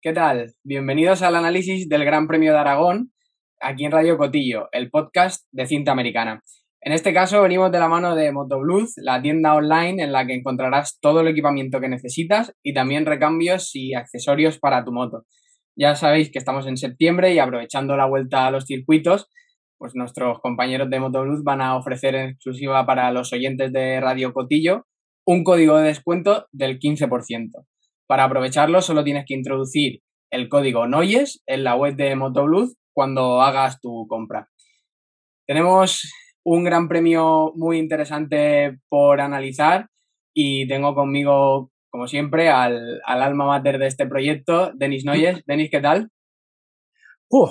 ¿qué tal? Bienvenidos al análisis del Gran Premio de Aragón, aquí en Radio Cotillo, el podcast de cinta americana. En este caso venimos de la mano de Motoblues, la tienda online en la que encontrarás todo el equipamiento que necesitas y también recambios y accesorios para tu moto. Ya sabéis que estamos en septiembre y aprovechando la vuelta a los circuitos, pues nuestros compañeros de Motoblues van a ofrecer en exclusiva para los oyentes de Radio Cotillo un código de descuento del 15%. Para aprovecharlo solo tienes que introducir el código NOYES en la web de Motoblues cuando hagas tu compra. Tenemos un gran premio muy interesante por analizar y tengo conmigo, como siempre, al, alma mater de este proyecto, Denis Noyes. Denis, ¿qué tal?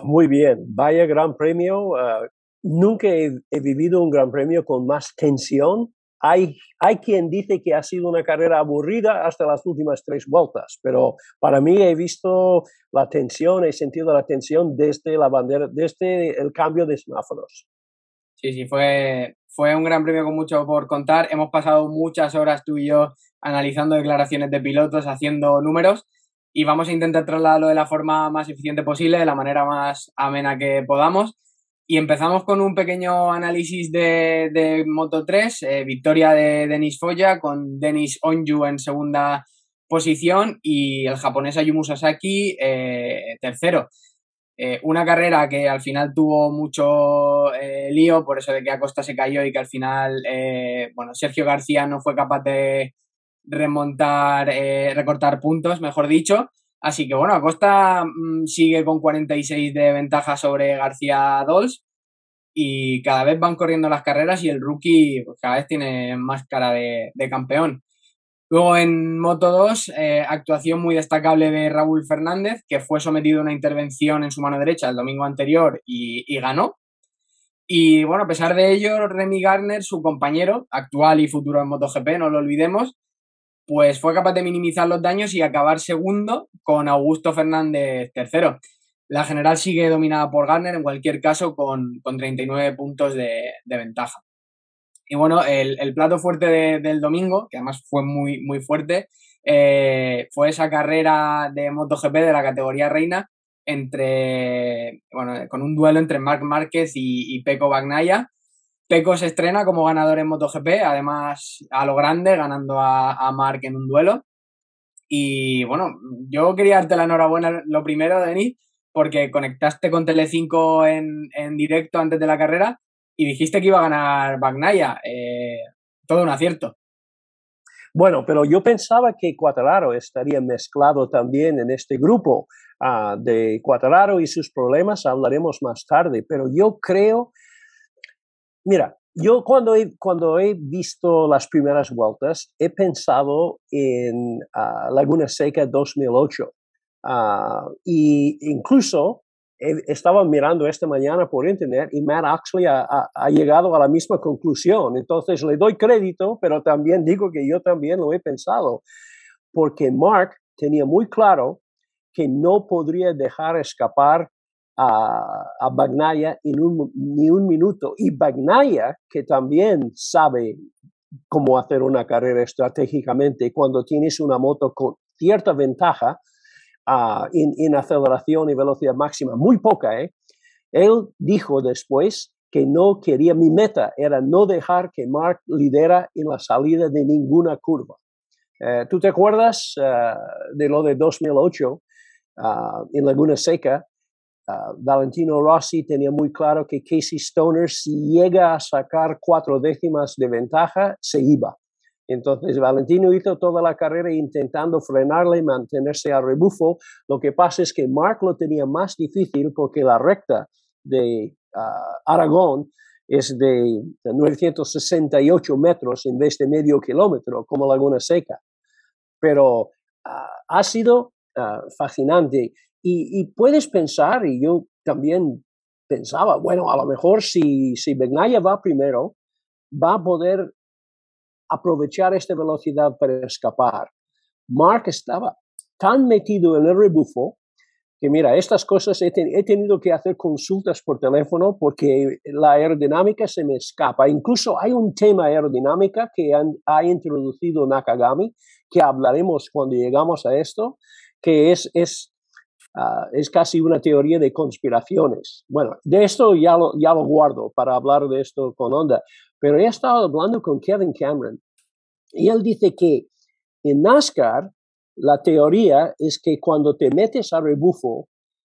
muy bien, vaya gran premio. Ah, nunca he, vivido un gran premio con más tensión hay, hay quien dice que ha sido una carrera aburrida hasta las últimas tres vueltas, pero para mí he visto la tensión, he sentido la tensión desde la bandera, desde el cambio de semáforos. Sí, sí, fue, fue un gran premio con mucho por contar. Hemos pasado muchas horas tú y yo analizando declaraciones de pilotos, haciendo números y vamos a intentar trasladarlo de la forma más eficiente posible, de la manera más amena que podamos. Y empezamos con un pequeño análisis de, Moto 3, eh, victoria de Denis Foya con Denis Onju en segunda posición y el japonés Ayumu Sasaki eh, tercero. Eh, una carrera que al final tuvo mucho lío, por eso de que Acosta se cayó y que al final, bueno, Sergio García no fue capaz de remontar, recortar puntos, mejor dicho. Así que bueno, Acosta mm, sigue con 46 de ventaja sobre García Dols y cada vez van corriendo las carreras y el rookie pues, cada vez tiene más cara de, campeón. Luego en Moto 2, eh, actuación muy destacable de Raúl Fernández, que fue sometido a una intervención en su mano derecha el domingo anterior y, y ganó. Y bueno, a pesar de ello, Remy Garner, su compañero, actual y futuro en MotoGP, no lo olvidemos, pues fue capaz de minimizar los daños y acabar segundo con Augusto Fernández tercero. La general sigue dominada por Garner, en cualquier caso, con, 39 puntos de, ventaja. Y bueno, el, plato fuerte del domingo, que además fue muy, muy fuerte, eh, fue esa carrera de MotoGP de la categoría reina entre, bueno, con un duelo entre Marc Márquez y, y Peco Bagnaya, Peco se estrena como ganador en MotoGP, además a lo grande, ganando a, a Marc en un duelo. Y bueno, yo quería darte la enhorabuena lo primero, Denis, porque conectaste con Telecinco en, en directo antes de la carrera y dijiste que iba a ganar Bagnaya. Eh, todo un acierto. Bueno, pero yo pensaba que Cuatararo estaría mezclado también en este grupo. Ah, de Cuatararo y sus problemas hablaremos más tarde, pero yo creo Mira, yo cuando he, cuando he visto las primeras vueltas, he pensado en ah, Laguna Seca 2008. Uh, ah, y incluso estaba mirando esta mañana por internet y Matt Oxley ha, ha, llegado a la misma conclusión. Entonces le doy crédito, pero también digo que yo también lo he pensado, porque Mark tenía muy claro que no podría dejar escapar a, a Bagnaya en un, ni un minuto. Y Bagnaya, que también sabe cómo hacer una carrera estratégicamente, cuando tienes una moto con cierta ventaja uh, en, aceleración y velocidad máxima, muy poca, ¿eh? él dijo después que no quería, mi meta era no dejar que Mark lidera en la salida de ninguna curva. Eh, ¿Tú te acuerdas eh, de lo de 2008 ah, en Laguna Seca? Ah, Valentino Rossi tenía muy claro que Casey Stoner, si llega a sacar cuatro décimas de ventaja, se iba. Entonces Valentino hizo toda la carrera intentando frenarle y mantenerse a rebufo. Lo que pasa es que Mark lo tenía más difícil porque la recta de ah, Aragón es de 968 metros en vez de medio kilómetro, como Laguna Seca. Pero ah, ha sido fascinante. Y, puedes pensar, y yo también pensaba, bueno, a lo mejor si, si Begnaya va primero, va a poder aprovechar esta velocidad para escapar. Mark estaba tan metido en el rebufo que mira, estas cosas he, tenido que hacer consultas por teléfono porque la aerodinámica se me escapa. Incluso hay un tema aerodinámica que ha introducido Nakagami, que hablaremos cuando llegamos a esto, que es, es Ah, es casi una teoría de conspiraciones. Bueno, de esto ya lo, ya lo guardo para hablar de esto con Onda, pero he estado hablando con Kevin Cameron y él dice que en NASCAR la teoría es que cuando te metes a rebufo,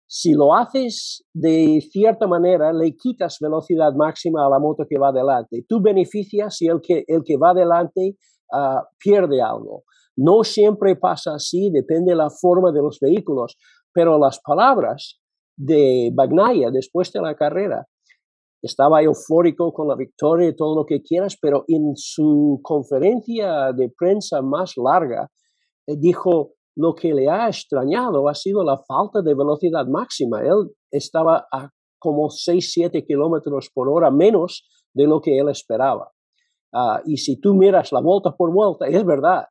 si lo haces de cierta manera, le quitas velocidad máxima a la moto que va adelante. Tú beneficias y el que, el que va adelante ah, pierde algo. No siempre pasa así, depende de la forma de los vehículos, pero las palabras de Bagnaya después de la carrera, estaba eufórico con la victoria y todo lo que quieras, pero en su conferencia de prensa más larga, eh, dijo, lo que le ha extrañado ha sido la falta de velocidad máxima. Él estaba a como 6, 7 kilómetros por hora menos de lo que él esperaba. Ah, y si tú miras la vuelta por vuelta, es verdad.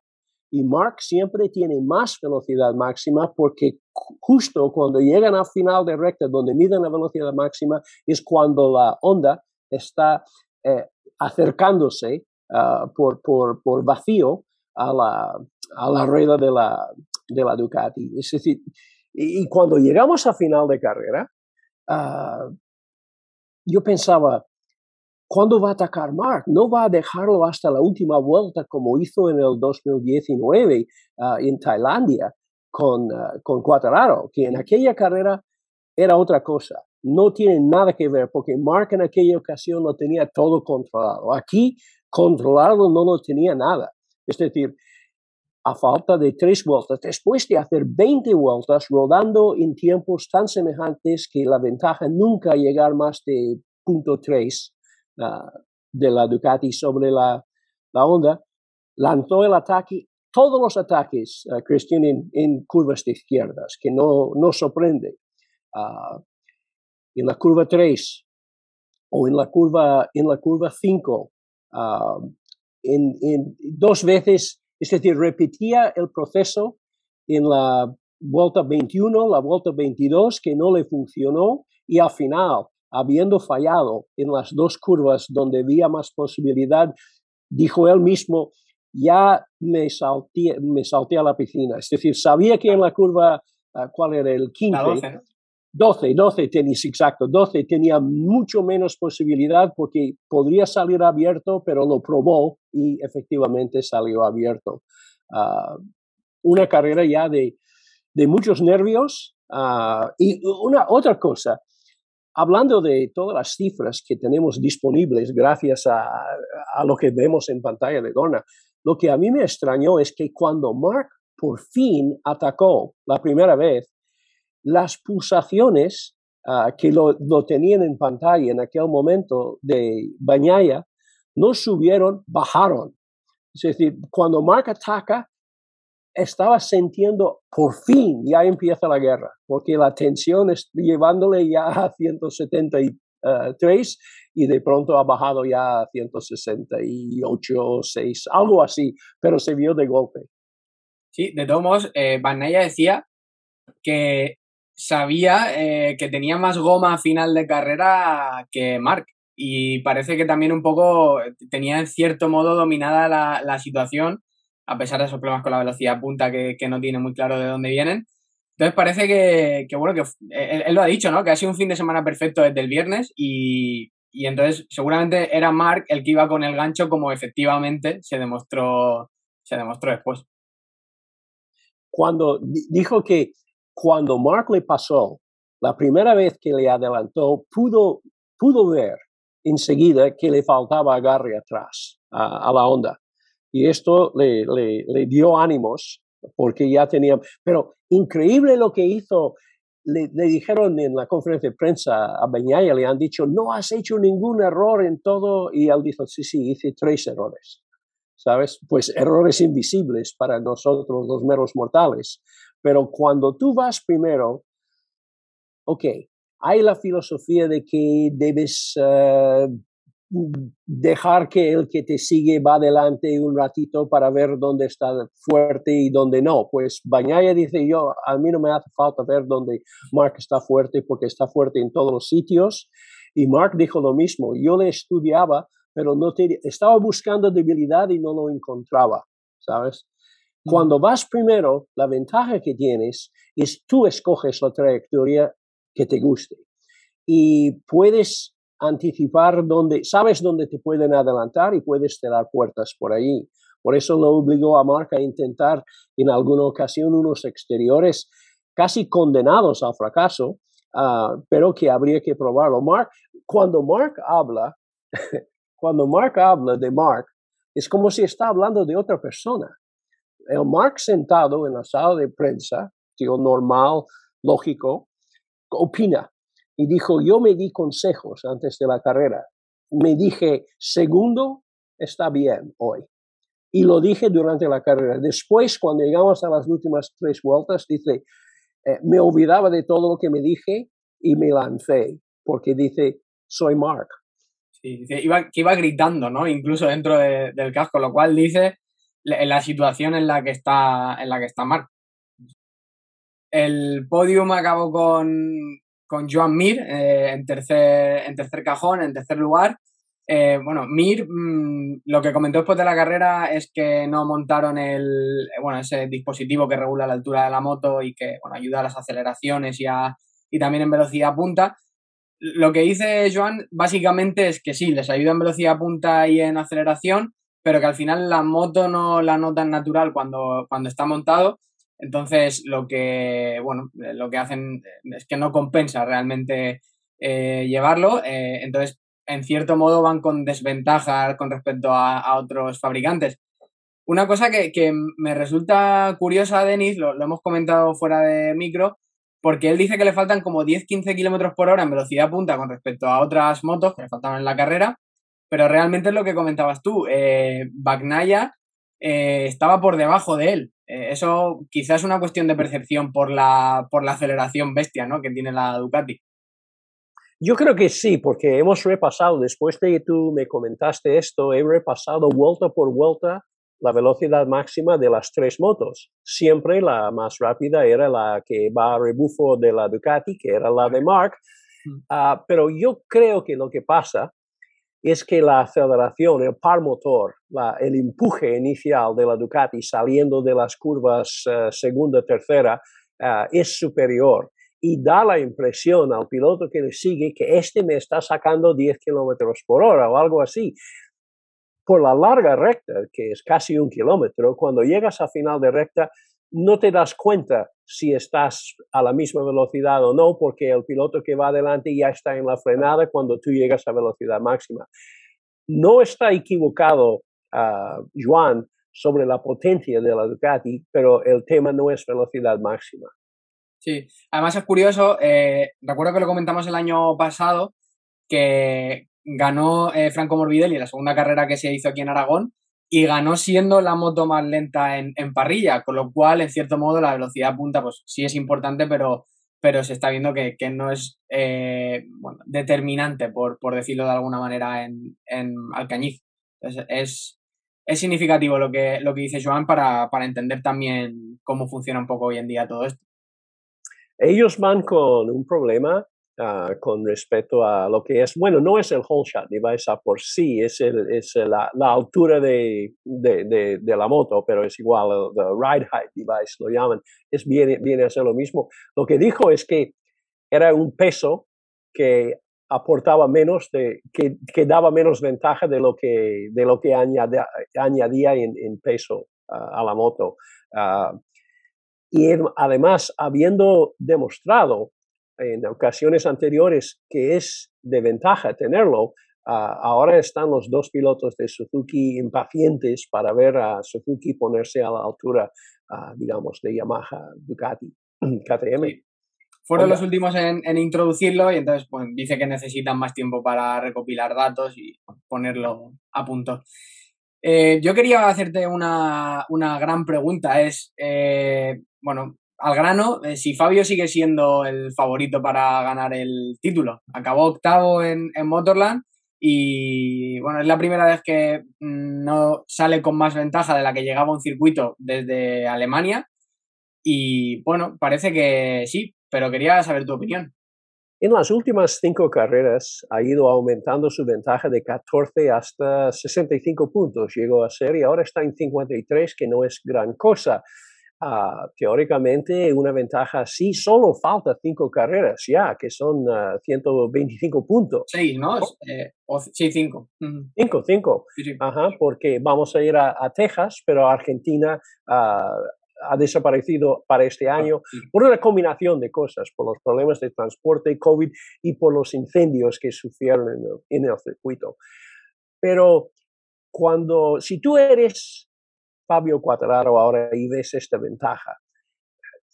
Y Mark siempre tiene más velocidad máxima porque justo cuando llegan al final de recta donde miden la velocidad máxima es cuando la onda está eh, acercándose ah, por, por, por, vacío a la, a la rueda de la, de la Ducati. Es decir, y, cuando llegamos a final de carrera, uh, yo pensaba, ¿cuándo va a atacar Mark? No va a dejarlo hasta la última vuelta como hizo en el 2019 uh, en Tailandia con, uh, con Quattararo, que en aquella carrera era otra cosa. No tiene nada que ver porque Mark en aquella ocasión lo tenía todo controlado. Aquí controlarlo no lo tenía nada. Es decir, a falta de tres vueltas, después de hacer 20 vueltas rodando en tiempos tan semejantes que la ventaja nunca llegar más de punto 3 ah, de la Ducati sobre la, la Honda, lanzó el ataque, todos los ataques, uh, Christian, en, curvas de izquierdas, que no, no sorprende. Ah, en la curva 3 o en la curva, en la curva 5, en, en, dos veces es decir, repetía el proceso en la vuelta 21, la vuelta 22, que no le funcionó y al final, habiendo fallado en las dos curvas donde había más posibilidad, dijo él mismo, ya me salté, me salté a la piscina. Es decir, sabía que en la curva, ah, ¿cuál era el 15? 12, 12 tenis, exacto, 12 tenía mucho menos posibilidad porque podría salir abierto, pero lo probó y efectivamente salió abierto. Ah, una carrera ya de, de muchos nervios ah, y una otra cosa, hablando de todas las cifras que tenemos disponibles gracias a, lo que vemos en pantalla de Dorna, lo que a mí me extrañó es que cuando Mark por fin atacó la primera vez, las pulsaciones ah, que lo, tenían en pantalla en aquel momento de Bañaya no subieron, bajaron. Es decir, cuando Mark ataca, estaba sintiendo, por fin ya empieza la guerra, porque la tensión es llevándole ya a 173 y de pronto ha bajado ya a 168, 6, algo así, pero se vio de golpe. Sí, de todos modos, eh, decía que sabía eh, que tenía más goma a final de carrera que Mark. Y parece que también un poco tenía en cierto modo dominada la, situación, a pesar de esos problemas con la velocidad punta que, no tiene muy claro de dónde vienen. Entonces parece que, bueno, que él, lo ha dicho, ¿no? Que ha sido un fin de semana perfecto desde el viernes y, y entonces seguramente era Mark el que iba con el gancho como efectivamente se demostró, se demostró después. Cuando dijo que cuando Mark le pasó, la primera vez que le adelantó, pudo, pudo ver enseguida que le faltaba agarre atrás a, la onda. Y esto le, le, dio ánimos porque ya tenía, pero increíble lo que hizo. Le, le, dijeron en la conferencia de prensa a Beñaya, le han dicho, no has hecho ningún error en todo, y él dijo, sí, sí, hice tres errores, ¿sabes? Pues errores invisibles para nosotros los meros mortales, pero cuando tú vas primero, ok, hay la filosofía de que debes eh, dejar que el que te sigue va adelante un ratito para ver dónde está fuerte y dónde no. Pues Bañaya dice yo, a mí no me hace falta ver dónde Mark está fuerte porque está fuerte en todos los sitios. Y Mark dijo lo mismo, yo le estudiaba, pero no estaba buscando debilidad y no lo encontraba, ¿sabes? Cuando vas primero, la ventaja que tienes es tú escoges la trayectoria que te guste y puedes anticipar dónde, sabes dónde te pueden adelantar y puedes cerrar puertas por ahí. Por eso lo obligó a Mark a intentar en alguna ocasión unos exteriores casi condenados al fracaso, ah, pero que habría que probarlo. Mark, cuando Mark habla, cuando Mark habla de Mark, es como si está hablando de otra persona. El Mark sentado en la sala de prensa, tío normal, lógico, opina y dijo, yo me di consejos antes de la carrera. Me dije, segundo, está bien hoy. Y lo dije durante la carrera. Después, cuando llegamos a las últimas tres vueltas, dice, eh, me olvidaba de todo lo que me dije y me lancé, porque dice, soy Mark. Sí, que iba gritando, ¿no? Incluso dentro del casco, lo cual dice la situación en la que está, en la que está Mark. El podium acabó con, con Joan Mir eh, en, tercer, en tercer cajón, en tercer lugar. Eh, bueno, Mir, mm, lo que comentó después de la carrera es que no montaron el, bueno, ese dispositivo que regula la altura de la moto y que bueno, ayuda a las aceleraciones y, y también en velocidad punta. Lo que dice Joan básicamente es que sí, les ayuda en velocidad punta y en aceleración, pero que al final la moto no la nota natural cuando, cuando está montado. Entonces, lo que, bueno, lo que hacen es que no compensa realmente eh, llevarlo. Eh, entonces, en cierto modo van con desventaja con respecto a, otros fabricantes. Una cosa que, me resulta curiosa, Denis, lo, hemos comentado fuera de micro, porque él dice que le faltan como 10-15 kilómetros por hora en velocidad punta con respecto a otras motos que le faltaban en la carrera, pero realmente es lo que comentabas tú. Eh, Bagnaya eh, estaba por debajo de él. Eh, eso quizás es una cuestión de percepción por la, por la aceleración bestia ¿no? que tiene la Ducati. Yo creo que sí, porque hemos repasado, después de que tú me comentaste esto, he repasado vuelta por vuelta la velocidad máxima de las tres motos. Siempre la más rápida era la que va a rebufo de la Ducati, que era la de Mark. Ah, pero yo creo que lo que pasa es que la aceleración, el par motor, el empuje inicial de la Ducati saliendo de las curvas uh, segunda, tercera, uh, es superior y da la impresión al piloto que le sigue que este me está sacando 10 kilómetros por hora o algo así. Por la larga recta, que es casi un kilómetro, cuando llegas a final de recta, no te das cuenta si estás a la misma velocidad o no, porque el piloto que va adelante ya está en la frenada cuando tú llegas a velocidad máxima. No está equivocado uh, Juan sobre la potencia de la Ducati, pero el tema no es velocidad máxima. Sí, además es curioso, eh, recuerdo que lo comentamos el año pasado, que ganó eh, Franco Morbidelli la segunda carrera que se hizo aquí en Aragón y ganó siendo la moto más lenta en, parrilla, con lo cual, en cierto modo, la velocidad punta pues sí es importante, pero, pero se está viendo que, no es eh, determinante, por, por, decirlo de alguna manera, en, en Alcañiz. es, es significativo lo que, lo que dice Joan para, para entender también cómo funciona un poco hoy en día todo esto. Ellos van con un problema uh, con respecto a lo que es, bueno, no es el whole shot device a por sí, es, el, es la, la, altura de, de, de, la moto, pero es igual, el ride height device lo llaman, es, viene, viene a ser lo mismo. Lo que dijo es que era un peso que aportaba menos, de, que, que daba menos ventaja de lo que, de lo que añadía, en, peso a la moto. Uh, y además, habiendo demostrado en ocasiones anteriores que es de ventaja tenerlo, ah, ahora están los dos pilotos de Suzuki impacientes para ver a Suzuki ponerse a la altura, ah, digamos, de Yamaha, Ducati, KTM. Fueron los últimos en, introducirlo y entonces pues, dice que necesitan más tiempo para recopilar datos y ponerlo a punto. Eh, yo quería hacerte una, una gran pregunta. Es, eh, bueno, al grano, eh, si Fabio sigue siendo el favorito para ganar el título. Acabó octavo en, en Motorland y bueno, es la primera vez que mm, no sale con más ventaja de la que llegaba un circuito desde Alemania. Y bueno, parece que sí, pero quería saber tu opinión. En las últimas cinco carreras ha ido aumentando su ventaja de 14 hasta 65 puntos. Llegó a ser y ahora está en 53, que no es gran cosa. Uh, teóricamente una ventaja así, solo falta cinco carreras ya, que son 125 ah, puntos. Seis, ¿no? Eh, sí, cinco. Cinco, cinco. Ajá, porque vamos a ir a, Texas, pero Argentina uh, ha desaparecido para este ah, año por una combinación de cosas, por los problemas de transporte, COVID y por los incendios que sufrieron en el, circuito. Pero cuando, si tú eres Fabio Quattararo ahora y ves esta ventaja,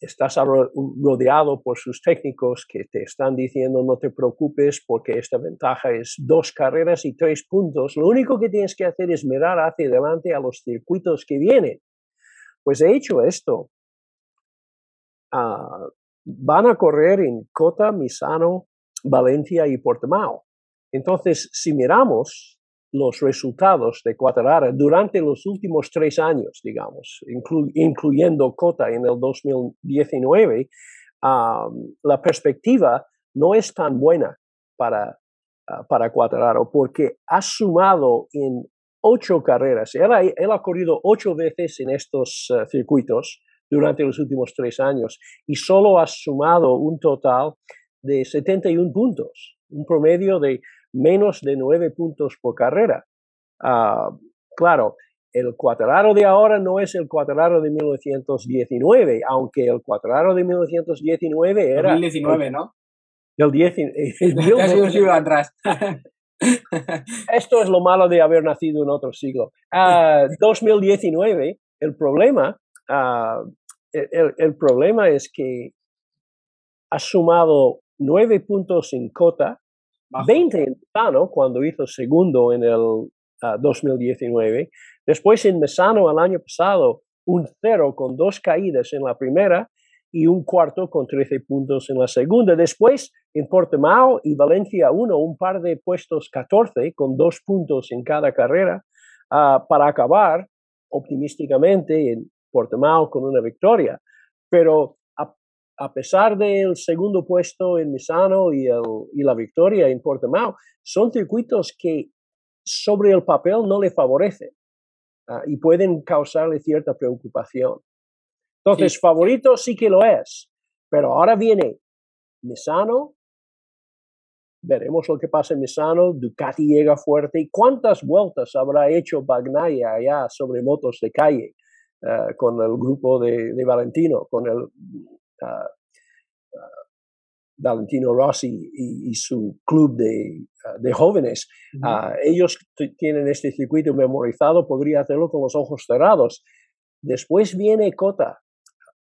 estás rodeado por sus técnicos que te están diciendo no te preocupes porque esta ventaja es dos carreras y tres puntos, lo único que tienes que hacer es mirar hacia adelante a los circuitos que vienen pues he hecho esto. Ah, van a correr en Cota, Misano, Valencia y Portimao. Entonces, si miramos los resultados de Quattarara durante los últimos tres años, digamos, incluyendo Cota en el 2019, la perspectiva no es tan buena para, uh, para Quattararo porque ha sumado en ocho carreras. Él ha, él ha corrido ocho veces en estos eh, circuitos durante los últimos tres años y solo ha sumado un total de 71 puntos, un promedio de menos de nueve puntos por carrera. Ah, claro, el cuadraro de ahora no es el cuadraro de 1919, aunque el cuadraro de 1919 era... 2019, ¿no? El 10, el, atrás. Esto es lo malo de haber nacido en otro siglo. 2019, ah, el problema, uh, el, el, problema es que ha sumado nueve puntos en Cota, 20 en Mesano cuando hizo segundo en el 2019. Ah, Después en Mesano el año pasado, un cero con dos caídas en la primera y un cuarto con 13 puntos en la segunda. Después, en Portimao y Valencia 1, un par de puestos 14 con dos puntos en cada carrera ah, para acabar optimísticamente en Portimao con una victoria. Pero a, pesar del segundo puesto en Misano y, el, y la victoria en Portimao, son circuitos que sobre el papel no le favorecen ah, y pueden causarle cierta preocupación. Entonces, favorito sí que lo es, pero ahora viene Misano, veremos lo que pasa en Misano, Ducati llega fuerte, ¿y cuántas vueltas habrá hecho Bagnaia allá sobre motos de calle eh, con el grupo de, Valentino, con el Valentino Rossi y, su club de, de jóvenes? ellos tienen este circuito memorizado, podría hacerlo con los ojos cerrados. Después viene Cota,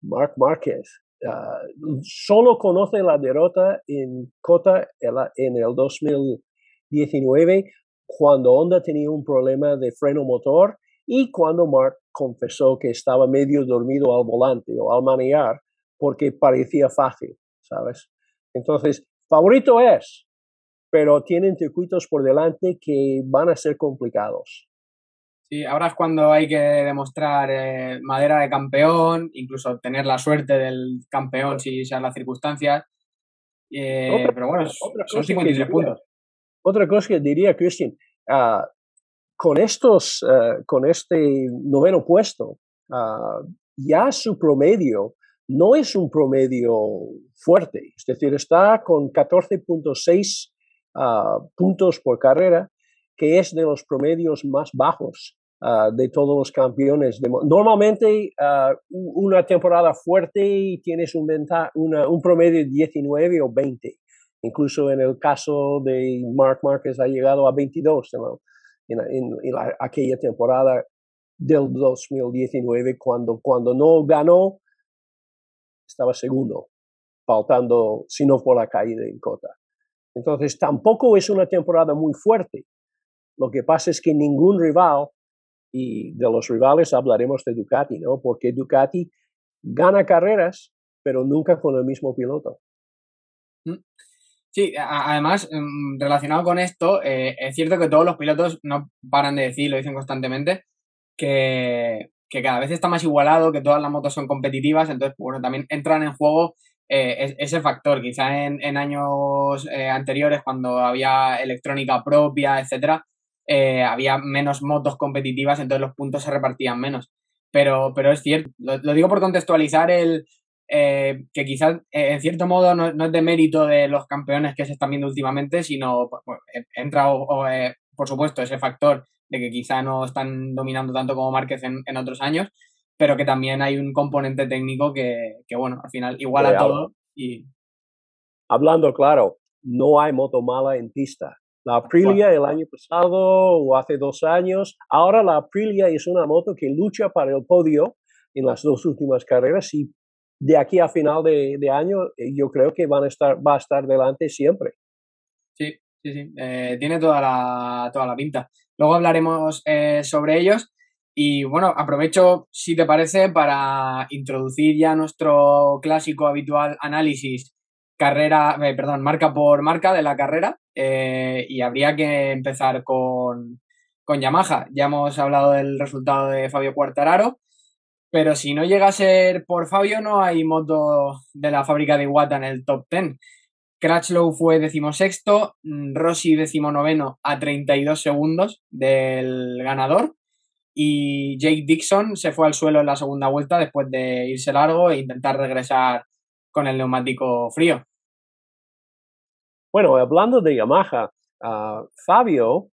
Mark Márquez, ah, solo conoce la derrota en Cota en el 2019 cuando Honda tenía un problema de freno motor y cuando Mark confesó que estaba medio dormido al volante o al manejar porque parecía fácil, ¿sabes? Entonces, favorito es, pero tienen circuitos por delante que van a ser complicados. Sí, ahora es cuando hay que demostrar eh, madera de campeón, incluso tener la suerte del campeón si sean las circunstancias. Eh, pero bueno, son 53 puntos. Otra cosa que diría, Christian, ah, con, estos, eh, con este noveno puesto, ah, ya su promedio no es un promedio fuerte, es decir, está con 14.6 ah, puntos por carrera, que es de los promedios más bajos Ah, de todos los campeones. Normalmente ah, una temporada fuerte tienes un, promedio de 19 o 20. Incluso en el caso de Mark Marquez ha llegado a 22 en, aquella temporada del 2019 cuando, cuando no ganó estaba segundo, faltando, si no por la caída en Cota. Entonces tampoco es una temporada muy fuerte. Lo que pasa es que ningún rival y de los rivales hablaremos de Ducati, ¿no? Porque Ducati gana carreras, pero nunca con el mismo piloto. Mm. Sí, además, mm, relacionado con esto, eh, es cierto que todos los pilotos no paran de decir, lo dicen constantemente, que, que, cada vez está más igualado, que todas las motos son competitivas, entonces, bueno, también entran en juego eh, ese factor. Quizá en, años eh, anteriores, cuando había electrónica propia, etcétera, eh, había menos motos competitivas, entonces los puntos se repartían menos. Pero, pero es cierto, lo, digo por contextualizar el que quizás en cierto modo no, es de mérito de los campeones que se están viendo últimamente, sino pues, pues, entra, por supuesto, ese factor de que quizá no están dominando tanto como Márquez en otros años, pero que también hay un componente técnico que, bueno, al final iguala todo y... Hablando claro, no hay moto mala en pista. La Aprilia el año pasado o hace dos años, ahora la Aprilia es una moto que lucha para el podio en las dos últimas carreras y de aquí a final de, año eh, yo creo que van a estar, va a estar delante siempre. Sí, sí, sí, eh, tiene toda la, toda la pinta. Luego hablaremos eh, sobre ellos. Y bueno, aprovecho, si te parece, para introducir ya nuestro clásico habitual análisis carrera, eh, perdón, marca por marca de la carrera. Eh, y habría que empezar con, con Yamaha. Ya hemos hablado del resultado de Fabio Quartararo, pero si no llega a ser por Fabio, no hay moto de la fábrica de Iwata en el top 10. Crutchlow fue decimosexto, Rossi decimonoveno a 32 segundos del ganador y Jake Dixon se fue al suelo en la segunda vuelta después de irse largo e intentar regresar con el neumático frío. Bueno, hablando de Yamaha, ah, Fabio,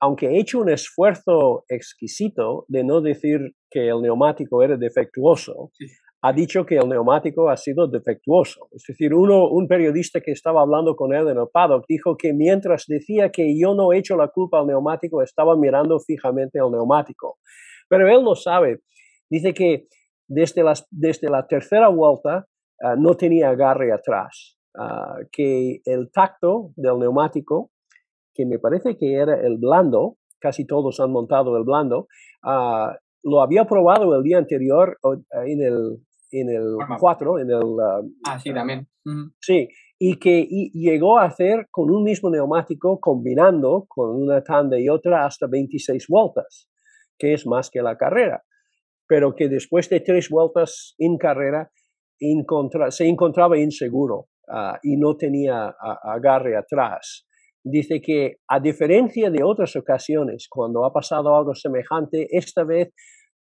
aunque ha hecho un esfuerzo exquisito de no decir que el neumático era defectuoso, ha dicho que el neumático ha sido defectuoso. Es decir, uno, un periodista que estaba hablando con él en el paddock dijo que mientras decía que yo no he hecho la culpa al neumático, estaba mirando fijamente al neumático. Pero él no sabe. Dice que desde, las, desde la tercera vuelta ah, no tenía agarre atrás, ah, que el tacto del neumático, que me parece que era el blando, casi todos han montado el blando, ah, lo había probado el día anterior en el, en el 4, en el... ah, sí, también. Sí, y que llegó a hacer con un mismo neumático, combinando con una tanda y otra hasta 26 vueltas, que es más que la carrera. Pero que después de tres vueltas en carrera se encontraba inseguro ah, y no tenía agarre atrás. Dice que a diferencia de otras ocasiones, cuando ha pasado algo semejante, esta vez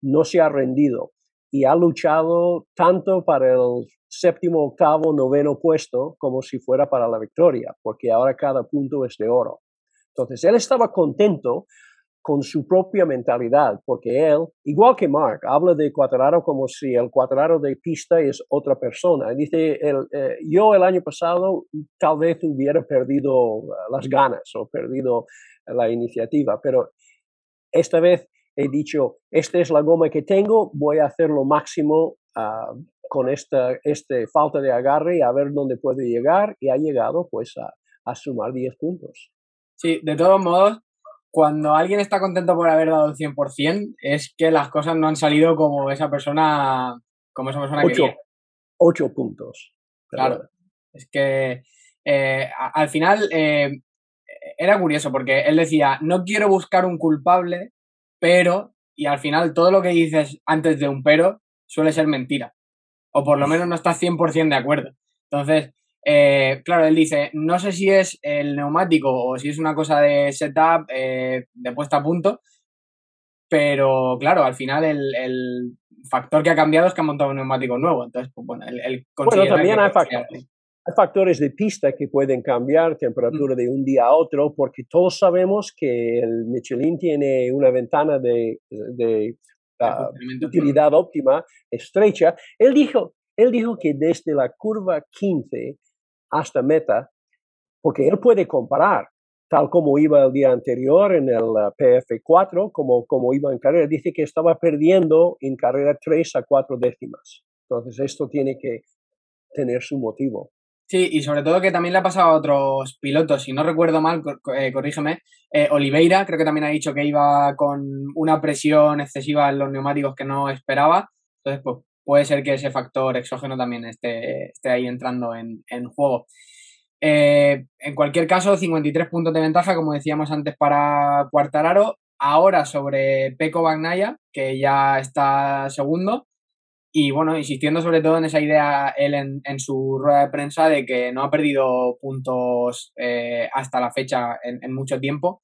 no se ha rendido y ha luchado tanto para el séptimo, octavo, noveno puesto como si fuera para la victoria, porque ahora cada punto es de oro. Entonces, él estaba contento con su propia mentalidad, porque él, igual que Mark, habla de Cuadraro como si el Cuadraro de pista es otra persona. Dice, eh, yo el año pasado tal vez hubiera perdido eh, las ganas o perdido la iniciativa, pero esta vez he dicho, esta es la goma que tengo, voy a hacer lo máximo ah, con esta este falta de agarre y a ver dónde puede llegar y ha llegado pues a, a sumar 10 puntos. Sí, de todos modos, cuando alguien está contento por haber dado el 100%, es que las cosas no han salido como esa persona, como esa persona ocho, quería. Ocho puntos. Claro, es que eh, al final eh, era curioso porque él decía, no quiero buscar un culpable, pero, y al final todo lo que dices antes de un pero suele ser mentira. O por lo menos no estás 100% de acuerdo. Entonces, eh, claro, él dice, no sé si es el neumático o si es una cosa de setup, eh, de puesta a punto, pero claro, al final el, factor que ha cambiado es que ha montado un neumático nuevo. Entonces, pues, bueno, él, bueno, también hay factores, hay factores de pista que pueden cambiar temperatura mm. de un día a otro, porque todos sabemos que el Michelin tiene una ventana de, ah, utilidad óptima estrecha. Él dijo, él dijo que desde la curva 15 hasta meta, porque él puede comparar, tal como iba el día anterior en el ah, PF4, como, como iba en carrera, dice que estaba perdiendo en carrera 3 a 4 décimas. Entonces, esto tiene que tener su motivo. Sí, y sobre todo que también le ha pasado a otros pilotos, si no recuerdo mal, eh, corrígeme, eh, Oliveira creo que también ha dicho que iba con una presión excesiva en los neumáticos que no esperaba, entonces pues puede ser que ese factor exógeno también esté, esté ahí entrando en, juego. Eh, en cualquier caso, 53 puntos de ventaja, como decíamos antes, para Cuartararo, ahora sobre Peco Bagnaya, que ya está segundo, Y bueno, insistiendo sobre todo en esa idea él en, su rueda de prensa de que no ha perdido puntos eh, hasta la fecha en, mucho tiempo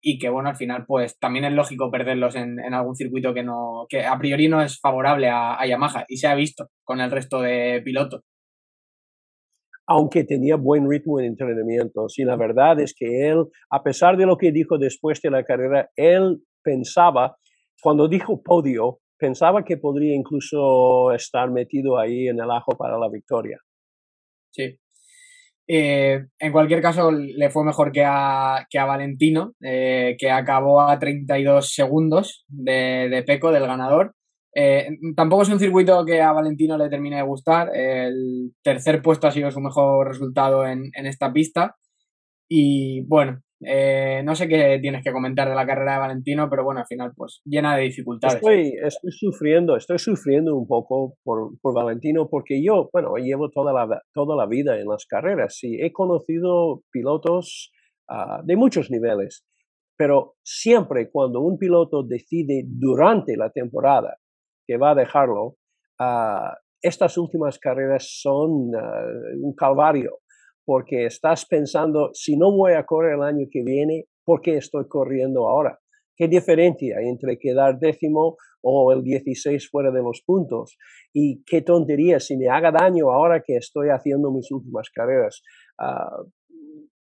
y que bueno, al final pues también es lógico perderlos en, algún circuito que no que a priori no es favorable a, Yamaha y se ha visto con el resto de pilotos. Aunque tenía buen ritmo en entrenamiento, y la verdad es que él, a pesar de lo que dijo después de la carrera, él pensaba, cuando dijo podio, pensaba que podría incluso estar metido ahí en el ajo para la victoria. Sí. Eh, en cualquier caso, le fue mejor que a, que a Valentino, eh, que acabó a 32 segundos de, de Peco, del ganador. Eh, tampoco es un circuito que a Valentino le termine de gustar. El tercer puesto ha sido su mejor resultado en, en esta pista. Y bueno, eh, no sé qué tienes que comentar de la carrera de Valentino, pero bueno, al final, pues llena de dificultades. Estoy, estoy sufriendo, estoy sufriendo un poco por, por, Valentino porque yo, bueno, llevo toda la, toda la vida en las carreras y he conocido pilotos uh, de muchos niveles, pero siempre cuando un piloto decide durante la temporada que va a dejarlo, uh, estas últimas carreras son uh, un calvario porque estás pensando, si no voy a correr el año que viene, ¿por qué estoy corriendo ahora? ¿Qué diferencia entre quedar décimo o el 16 fuera de los puntos? Y qué tontería si me haga daño ahora que estoy haciendo mis últimas carreras. Ah,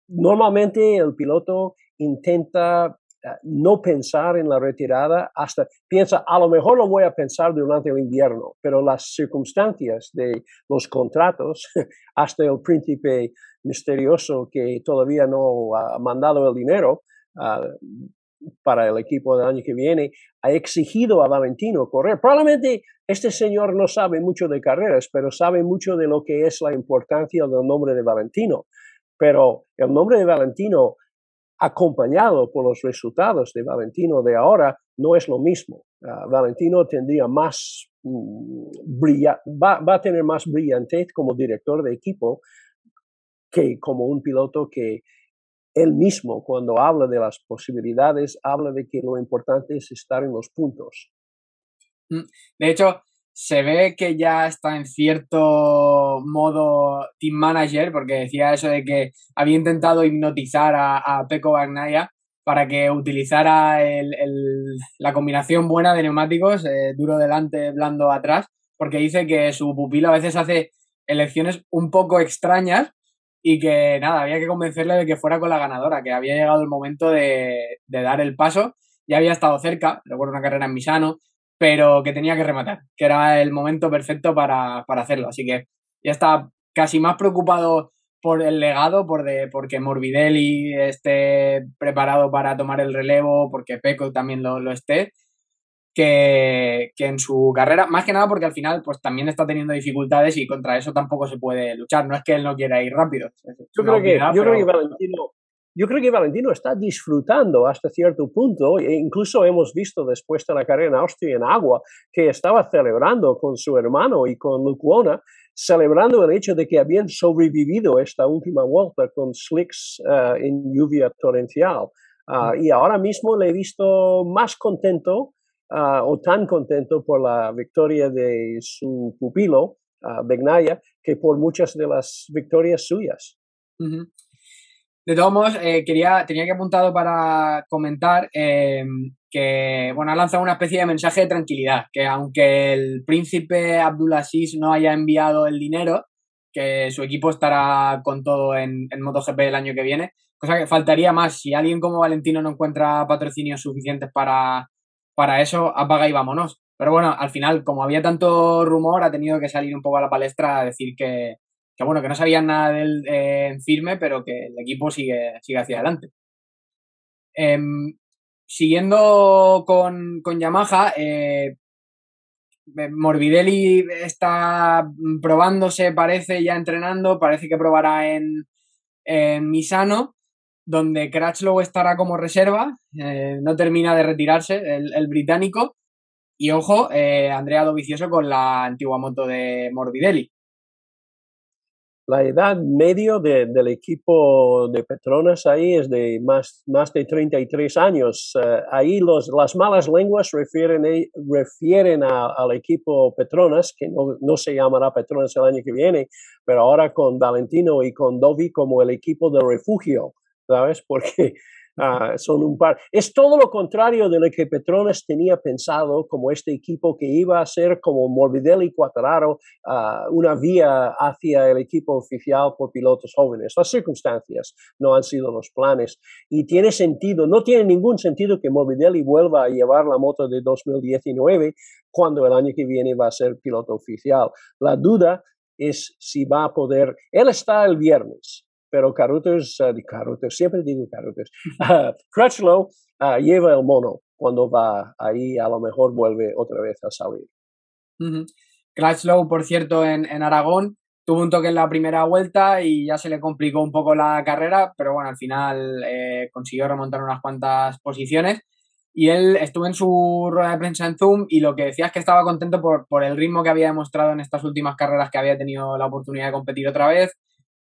normalmente el piloto intenta no pensar en la retirada hasta, piensa, a lo mejor lo voy a pensar durante el invierno, pero las circunstancias de los contratos, hasta el príncipe misterioso que todavía no ha mandado el dinero uh, para el equipo del año que viene, ha exigido a Valentino correr. Probablemente este señor no sabe mucho de carreras, pero sabe mucho de lo que es la importancia del nombre de Valentino. Pero el nombre de Valentino acompañado por los resultados de Valentino de ahora, no es lo mismo. Ah, Valentino tendría más, mm, va, va, a tener más brillantez como director de equipo que como un piloto que él mismo, cuando habla de las posibilidades, habla de que lo importante es estar en los puntos. Mm, de hecho, se ve que ya está en cierto modo team manager, porque decía eso de que había intentado hipnotizar a, a Peko Bagnaya para que utilizara la combinación buena de neumáticos, eh, duro delante, blando atrás, porque dice que su pupilo a veces hace elecciones un poco extrañas y que nada, había que convencerle de que fuera con la ganadora, que había llegado el momento de, de dar el paso, ya había estado cerca, recuerdo una carrera en Misano, pero que tenía que rematar, que era el momento perfecto para, hacerlo. Así que ya está casi más preocupado por el legado, por de, porque Morbidelli esté preparado para tomar el relevo, porque Peco también lo, esté, que, en su carrera, más que nada porque al final pues también está teniendo dificultades y contra eso tampoco se puede luchar, no es que él no quiera ir rápido. Yo, creo que, yo creo que Valentino yo creo que Valentino está disfrutando hasta cierto punto, e incluso hemos visto después de la carrera en Austria en agua, que estaba celebrando con su hermano y con Lucuona, celebrando el hecho de que habían sobrevivido esta última vuelta con slicks eh, en lluvia torrencial. Ah, y ahora mismo le he visto más contento ah, o tan contento por la victoria de su pupilo, uh, Begnaya, que por muchas de las victorias suyas. De todos modos, eh, quería, tenía que apuntado para comentar em, que, bueno, ha lanzado una especie de mensaje de tranquilidad, que aunque el príncipe Abdulaziz no haya enviado el dinero, que su equipo estará con todo en, en MotoGP el año que viene, cosa que faltaría más. Si alguien como Valentino no encuentra patrocinios suficientes para, para eso, apaga y vámonos. Pero bueno, al final, como había tanto rumor, ha tenido que salir un poco a la palestra a decir que, que bueno, que no sabían nada del eh, firme, pero que el equipo sigue, sigue hacia adelante. Em, siguiendo con, con Yamaha, eh, Morbidelli está probándose, parece, ya entrenando, parece que probará en, Misano, donde Crutchlow estará como reserva, eh, no termina de retirarse el, el británico, y ojo, Andrea Dovicioso con la antigua moto de Morbidelli. La edad medio del equipo de Petronas ahí es de más, más de 33 años. Eh, ahí los, las malas lenguas refieren, eh, refieren al equipo Petronas, que no, no, se llamará Petronas el año que viene, pero ahora con Valentino y con Dovi como el equipo del refugio, ¿sabes? Porque Ah, son un par. Es todo lo contrario de lo que Petronas tenía pensado como este equipo que iba a ser como Morbidelli Quattraro, uh, una vía hacia el equipo oficial por pilotos jóvenes. Las circunstancias no han sido los planes y tiene sentido, no tiene ningún sentido que Morbidelli vuelva a llevar la moto de 2019 cuando el año que viene va a ser piloto oficial. La duda es si va a poder, él está el viernes, pero Caruthers, uh, siempre digo Caruthers, uh, Crutchlow uh, lleva el mono cuando va ahí, a lo mejor vuelve otra vez a salir. Crutchlow, por cierto, en, en, Aragón tuvo un toque en la primera vuelta y ya se le complicó un poco la carrera, pero bueno, al final eh, consiguió remontar unas cuantas posiciones. Y él estuvo en su rueda de prensa en Zoom y lo que decía es que estaba contento por, por el ritmo que había demostrado en estas últimas carreras que había tenido la oportunidad de competir otra vez,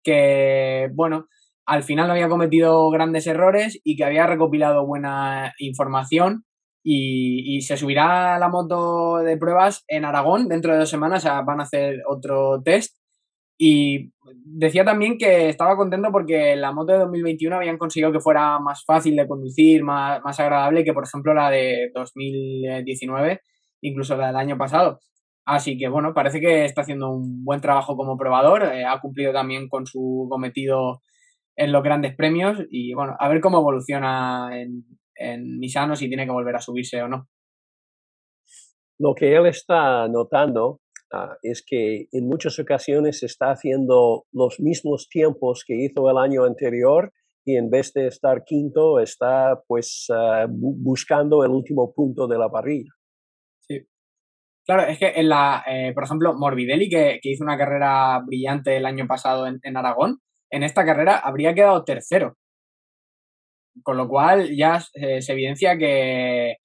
que, bueno, al final no había cometido grandes errores y que había recopilado buena información y, se subirá la moto de pruebas en Aragón dentro de dos semanas, van a hacer otro test. Y decía también que estaba contento porque la moto de 2021 habían conseguido que fuera más fácil de conducir, más, más agradable que, por ejemplo, la de 2019, incluso la del año pasado. Así que bueno, parece que está haciendo un buen trabajo como probador, eh, ha cumplido también con su cometido en los grandes premios y bueno, a ver cómo evoluciona en, Misano, si tiene que volver a subirse o no. Lo que él está notando ah, es que en muchas ocasiones está haciendo los mismos tiempos que hizo el año anterior y en vez de estar quinto está pues ah, buscando el último punto de la parrilla. Claro, es que en la, eh, por ejemplo, Morbidelli, que, hizo una carrera brillante el año pasado en, Aragón, en esta carrera habría quedado tercero. Con lo cual ya eh, se evidencia que,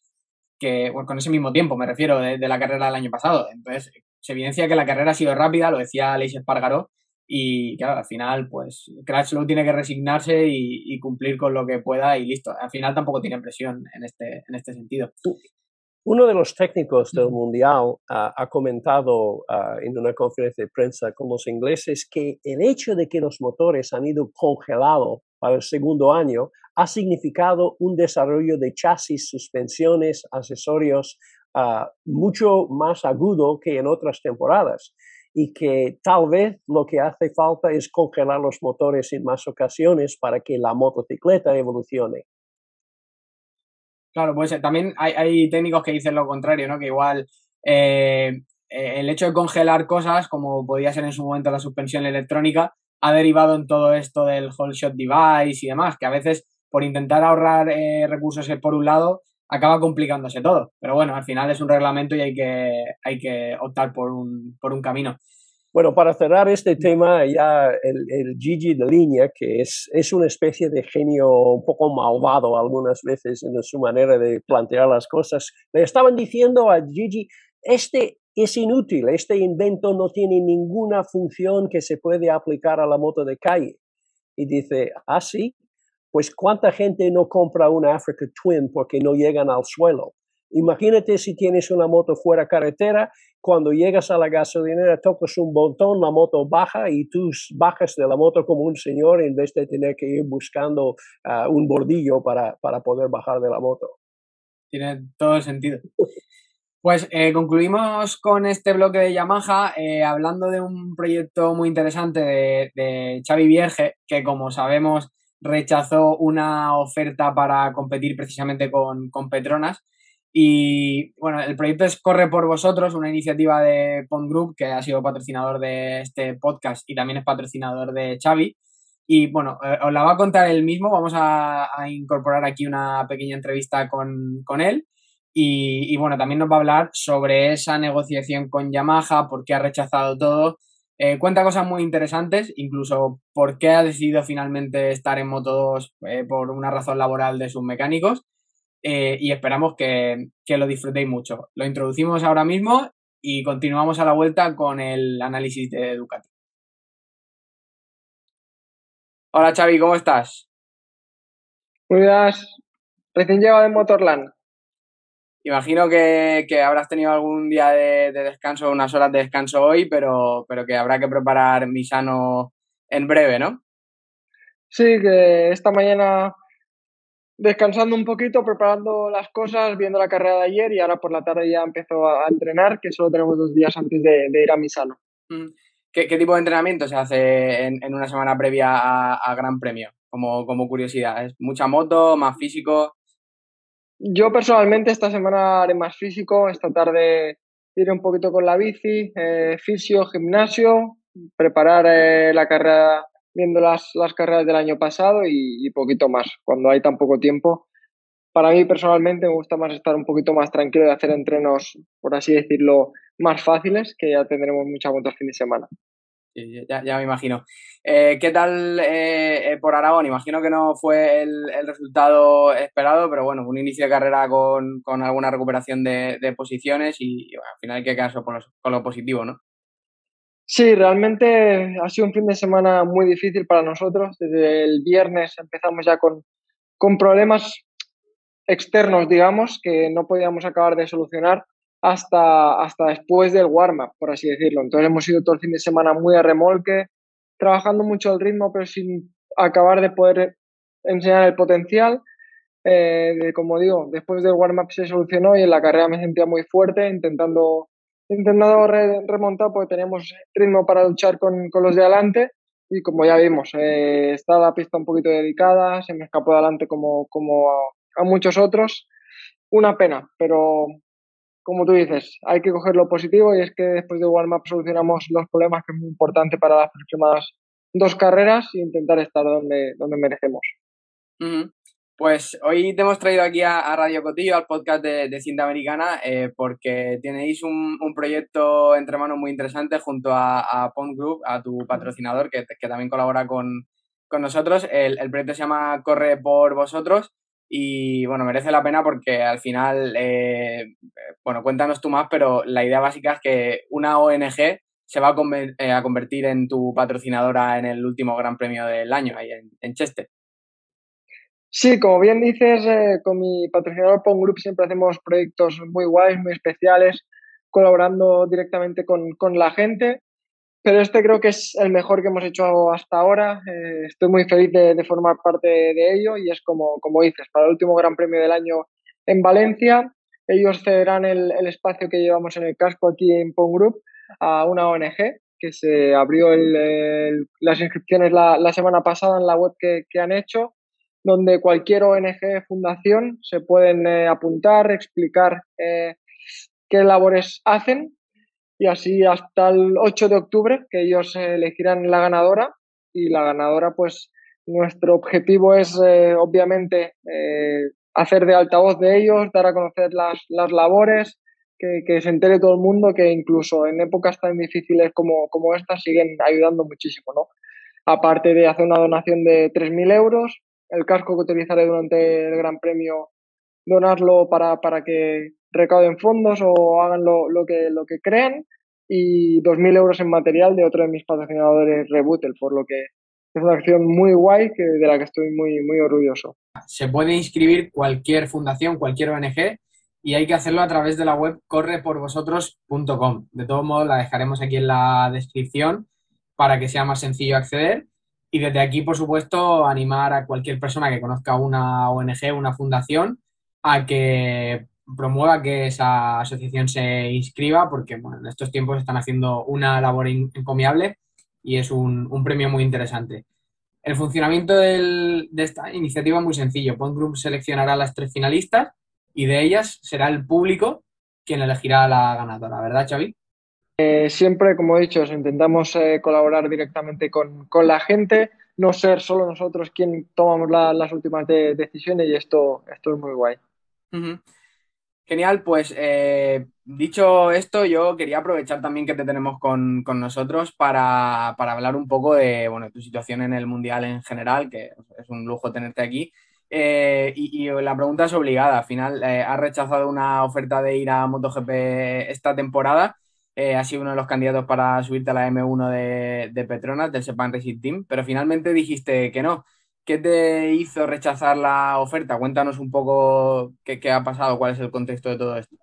con ese mismo tiempo, me refiero, de, la carrera del año pasado. Entonces, se evidencia que la carrera ha sido rápida, lo decía Aleix Espargaró, y claro, al final, pues Crashlow tiene que resignarse y, y, cumplir con lo que pueda y listo. Al final tampoco tiene presión en este, en este sentido. Uno de los técnicos del Mundial ha comentado ah, en una conferencia de prensa con los ingleses que el hecho de que los motores han ido congelados para el segundo año ha significado un desarrollo de chasis, suspensiones, accesorios ah, mucho más agudo que en otras temporadas y que tal vez lo que hace falta es congelar los motores en más ocasiones para que la motocicleta evolucione. Claro, pues también hay, técnicos que dicen lo contrario, ¿no? Que igual eh, eh, el hecho de congelar cosas, como podía ser en su momento la suspensión electrónica, ha derivado en todo esto del whole shot device y demás, que a veces por intentar ahorrar eh, recursos por un lado acaba complicándose todo. Pero bueno, al final es un reglamento y hay que, hay que optar por un, por un camino. Bueno, para cerrar este tema, ya el, el, Gigi de línea, que es, es una especie de genio un poco malvado algunas veces en su manera de plantear las cosas, le estaban diciendo a Gigi, este es inútil, este invento no tiene ninguna función que se puede aplicar a la moto de calle. Y dice, ah, sí, pues cuánta gente no compra una Africa Twin porque no llegan al suelo. Imagínate si tienes una moto fuera carretera cuando llegas a la gasolinera tocas un botón, la moto baja y tú bajas de la moto como un señor en vez de tener que ir buscando ah, un bordillo para, para, poder bajar de la moto. Tiene todo el sentido. Pues eh, concluimos con este bloque de Yamaha eh, hablando de un proyecto muy interesante de, de Xavi Vierge, que como sabemos rechazó una oferta para competir precisamente con, con Petronas y bueno, el proyecto es Corre por Vosotros, una iniciativa de Pond Group que ha sido patrocinador de este podcast y también es patrocinador de Xavi. Y bueno, eh, os la va a contar él mismo. Vamos a, incorporar aquí una pequeña entrevista con, con él. Y, y, bueno, también nos va a hablar sobre esa negociación con Yamaha, por qué ha rechazado todo. Eh, cuenta cosas muy interesantes, incluso por qué ha decidido finalmente estar en Moto 2 eh, por una razón laboral de sus mecánicos. Eh, y esperamos que, que lo disfrutéis mucho. Lo introducimos ahora mismo y continuamos a la vuelta con el análisis de Ducati. Hola Xavi, ¿cómo estás? Muy bien, recién llegado de Motorland. Imagino que, habrás tenido algún día de, descanso, unas horas de descanso hoy, pero, pero que habrá que preparar Misano en breve, ¿no? Sí, que esta mañana descansando un poquito, preparando las cosas, viendo la carrera de ayer y ahora por la tarde ya empezó a entrenar, que solo tenemos dos días antes de, ir a Misano. ¿Qué, tipo de entrenamiento se hace en, una semana previa a, Gran Premio? Como, como curiosidad, ¿es mucha moto, más físico? Yo personalmente esta semana haré más físico, esta tarde iré un poquito con la bici, eh, fisio, gimnasio, preparar eh, la carrera viendo las, las carreras del año pasado y, poquito más, cuando hay tan poco tiempo. Para mí personalmente me gusta más estar un poquito más tranquilo y hacer entrenos, por así decirlo, más fáciles, que ya tendremos mucha moto el fin de semana. ya, ya, me imagino. Eh, ¿Qué tal eh, eh, por Aragón? Imagino que no fue el, el, resultado esperado, pero bueno, un inicio de carrera con, con alguna recuperación de, de posiciones y, al final hay que quedarse con lo positivo, ¿no? Sí, realmente ha sido un fin de semana muy difícil para nosotros. Desde el viernes empezamos ya con, con problemas externos, digamos, que no podíamos acabar de solucionar hasta, hasta después del warm-up, por así decirlo. Entonces hemos ido todo el fin de semana muy a remolque, trabajando mucho el ritmo, pero sin acabar de poder enseñar el potencial. Eh, como digo, después del warm-up se solucionó y en la carrera me sentía muy fuerte, intentando intentado remontar porque teníamos ritmo para luchar con, con los de adelante y como ya vimos, eh, está la pista un poquito dedicada, se me escapó de adelante como, como a, muchos otros. Una pena, pero como tú dices, hay que coger lo positivo y es que después de warm-up solucionamos los problemas que es muy importante para las próximas dos carreras e intentar estar donde, donde merecemos. Pues hoy te hemos traído aquí a, Radio Cotillo, al podcast de, Cinta Americana, eh, porque tenéis un, proyecto entre manos muy interesante junto a, a Pond Group, a tu patrocinador, que, también colabora con, nosotros. El, proyecto se llama Corre por Vosotros y, bueno, merece la pena porque al final, eh, bueno, cuéntanos tú más, pero la idea básica es que una ONG se va a, eh, convertir en tu patrocinadora en el último Gran Premio del año, ahí en Chester. Sí, como bien dices, eh, con mi patrocinador Pong Group siempre hacemos proyectos muy guays, muy especiales, colaborando directamente con, con la gente. Pero este creo que es el mejor que hemos hecho hasta ahora. Eh, estoy muy feliz de, formar parte de ello y es como, como dices, para el último Gran Premio del año en Valencia, ellos cederán el, el espacio que llevamos en el casco aquí en Pong Group a una ONG que se abrió el, las inscripciones la, la, semana pasada en la web que, que han hecho donde cualquier ONG, fundación, se pueden eh, apuntar, explicar eh, qué labores hacen y así hasta el 8 de octubre que ellos elegirán la ganadora y la ganadora pues nuestro objetivo es eh, obviamente hacer de altavoz de ellos, dar a conocer las, las labores, que, que, se entere todo el mundo que incluso en épocas tan difíciles como, como estas siguen ayudando muchísimo, ¿no? Aparte de hacer una donación de 3.000 euros, el casco que utilizaré durante el Gran Premio, donarlo para, para que recauden fondos o hagan lo, lo, que, lo que crean y 2.000 euros en material de otro de mis patrocinadores, Rebootel, por lo que es una acción muy guay que, de la que estoy muy, muy orgulloso. Se puede inscribir cualquier fundación, cualquier ONG y hay que hacerlo a través de la web correporvosotros.com. De todos modos, la dejaremos aquí en la descripción para que sea más sencillo acceder y desde aquí, por supuesto, animar a cualquier persona que conozca una ONG, una fundación, a que promueva que esa asociación se inscriba, porque bueno, en estos tiempos están haciendo una labor encomiable y es un, premio muy interesante. El funcionamiento de esta iniciativa es muy sencillo. Pond Group seleccionará las tres finalistas y de ellas será el público quien elegirá a la ganadora, ¿verdad, Xavi? Eh, siempre, como he dicho, intentamos eh, colaborar directamente con, la gente, no ser solo nosotros quien tomamos las últimas decisiones y esto, esto es muy guay. Genial, pues eh, dicho esto, yo quería aprovechar también que te tenemos con, nosotros para, hablar un poco de bueno, tu situación en el Mundial en general, que es un lujo tenerte aquí. y, la pregunta es obligada. Al final, has rechazado una oferta de ir a MotoGP esta temporada eh, has sido uno de los candidatos para subirte a la M1 de, de Petronas, del Sepan Racing Team, pero finalmente dijiste que no. ¿Qué te hizo rechazar la oferta? Cuéntanos un poco qué, qué ha pasado, cuál es el contexto de todo esto.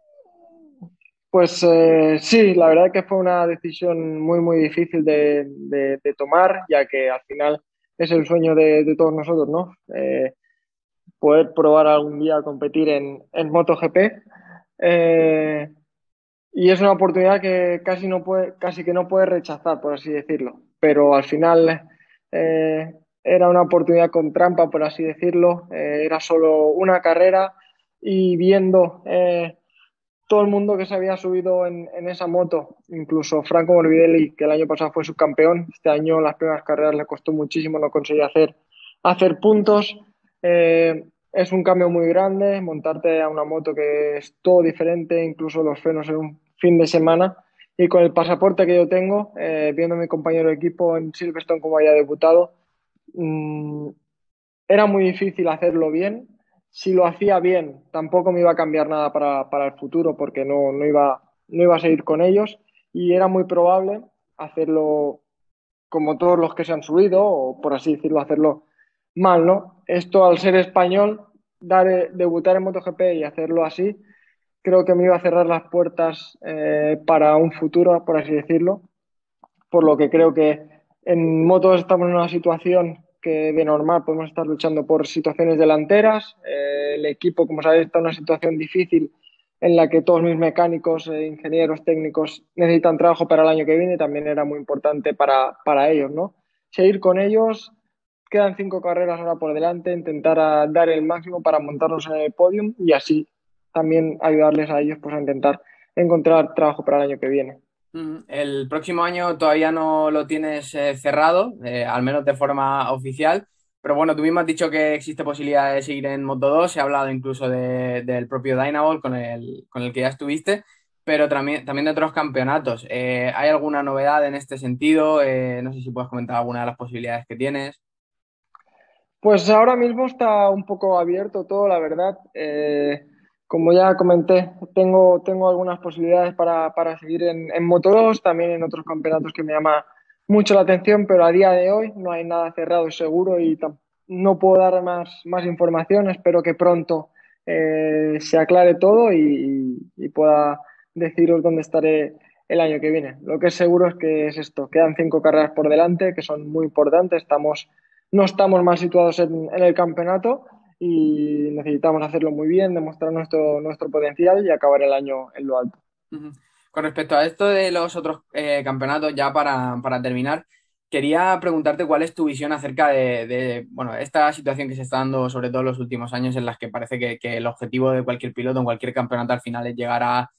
Pues eh, sí, la verdad que fue una decisión muy, muy difícil de, de, tomar, ya que al final es el sueño de, de todos nosotros, ¿no? Eh, poder probar algún día competir en, en MotoGP. Eh, y es una oportunidad que casi, no puede, casi que no puede rechazar, por así decirlo. Pero al final eh, era una oportunidad con trampa, por así decirlo. Eh, era solo una carrera y viendo eh, todo el mundo que se había subido en, esa moto, incluso Franco Morbidelli, que el año pasado fue subcampeón, este año las primeras carreras le costó muchísimo, no conseguía hacer, hacer puntos. Eh, es un cambio muy grande, montarte a una moto que es todo diferente, incluso los frenos fin de semana. Y con el pasaporte que yo tengo, eh, viendo a mi compañero de equipo en Silverstone como había debutado, mmm, era muy difícil hacerlo bien. Si lo hacía bien, tampoco me iba a cambiar nada para, para el futuro porque no, no, iba, no iba a seguir con ellos. Y era muy probable hacerlo como todos los que se han subido, o por así decirlo, hacerlo mal, ¿no? Esto al ser español, dar, debutar en MotoGP y hacerlo así, creo que me iba a cerrar las puertas eh, para un futuro, por así decirlo, por lo que creo que en motos estamos en una situación que de normal podemos estar luchando por situaciones delanteras, eh, el equipo, como sabéis, está en una situación difícil en la que todos mis mecánicos, eh, ingenieros, técnicos necesitan trabajo para el año que viene, también era muy importante para, para ellos, ¿no? Seguir con ellos, quedan cinco carreras ahora por delante, intentar dar el máximo para montarnos en el podium y así también ayudarles a ellos pues, a intentar encontrar trabajo para el año que viene. El próximo año todavía no lo tienes eh, cerrado, eh, al menos de forma oficial, pero bueno, tú mismo has dicho que existe posibilidad de seguir en Moto 2, se ha hablado incluso de, del propio Dynaball con el, con el que ya estuviste, pero también, también de otros campeonatos. Eh, ¿Hay alguna novedad en este sentido? No sé si puedes comentar alguna de las posibilidades que tienes. Pues ahora mismo está un poco abierto todo, la verdad. Eh, como ya comenté, tengo, tengo algunas posibilidades para, para seguir en, en, Moto 2, también en otros campeonatos que me llama mucho la atención, pero a día de hoy no hay nada cerrado y seguro y no puedo dar más, más información. Espero que pronto eh, se aclare todo y, y, pueda deciros dónde estaré el año que viene. Lo que es seguro es que es esto, quedan cinco carreras por delante que son muy importantes, estamos no estamos más situados en, en, el campeonato y necesitamos hacerlo muy bien, demostrar nuestro, nuestro potencial y acabar el año en lo alto. Con respecto a esto de los otros eh, campeonatos, ya para, para, terminar, quería preguntarte cuál es tu visión acerca de, de, bueno, esta situación que se está dando, sobre todo en los últimos años, en las que parece que, que el objetivo de cualquier piloto en cualquier campeonato al final es llegar a,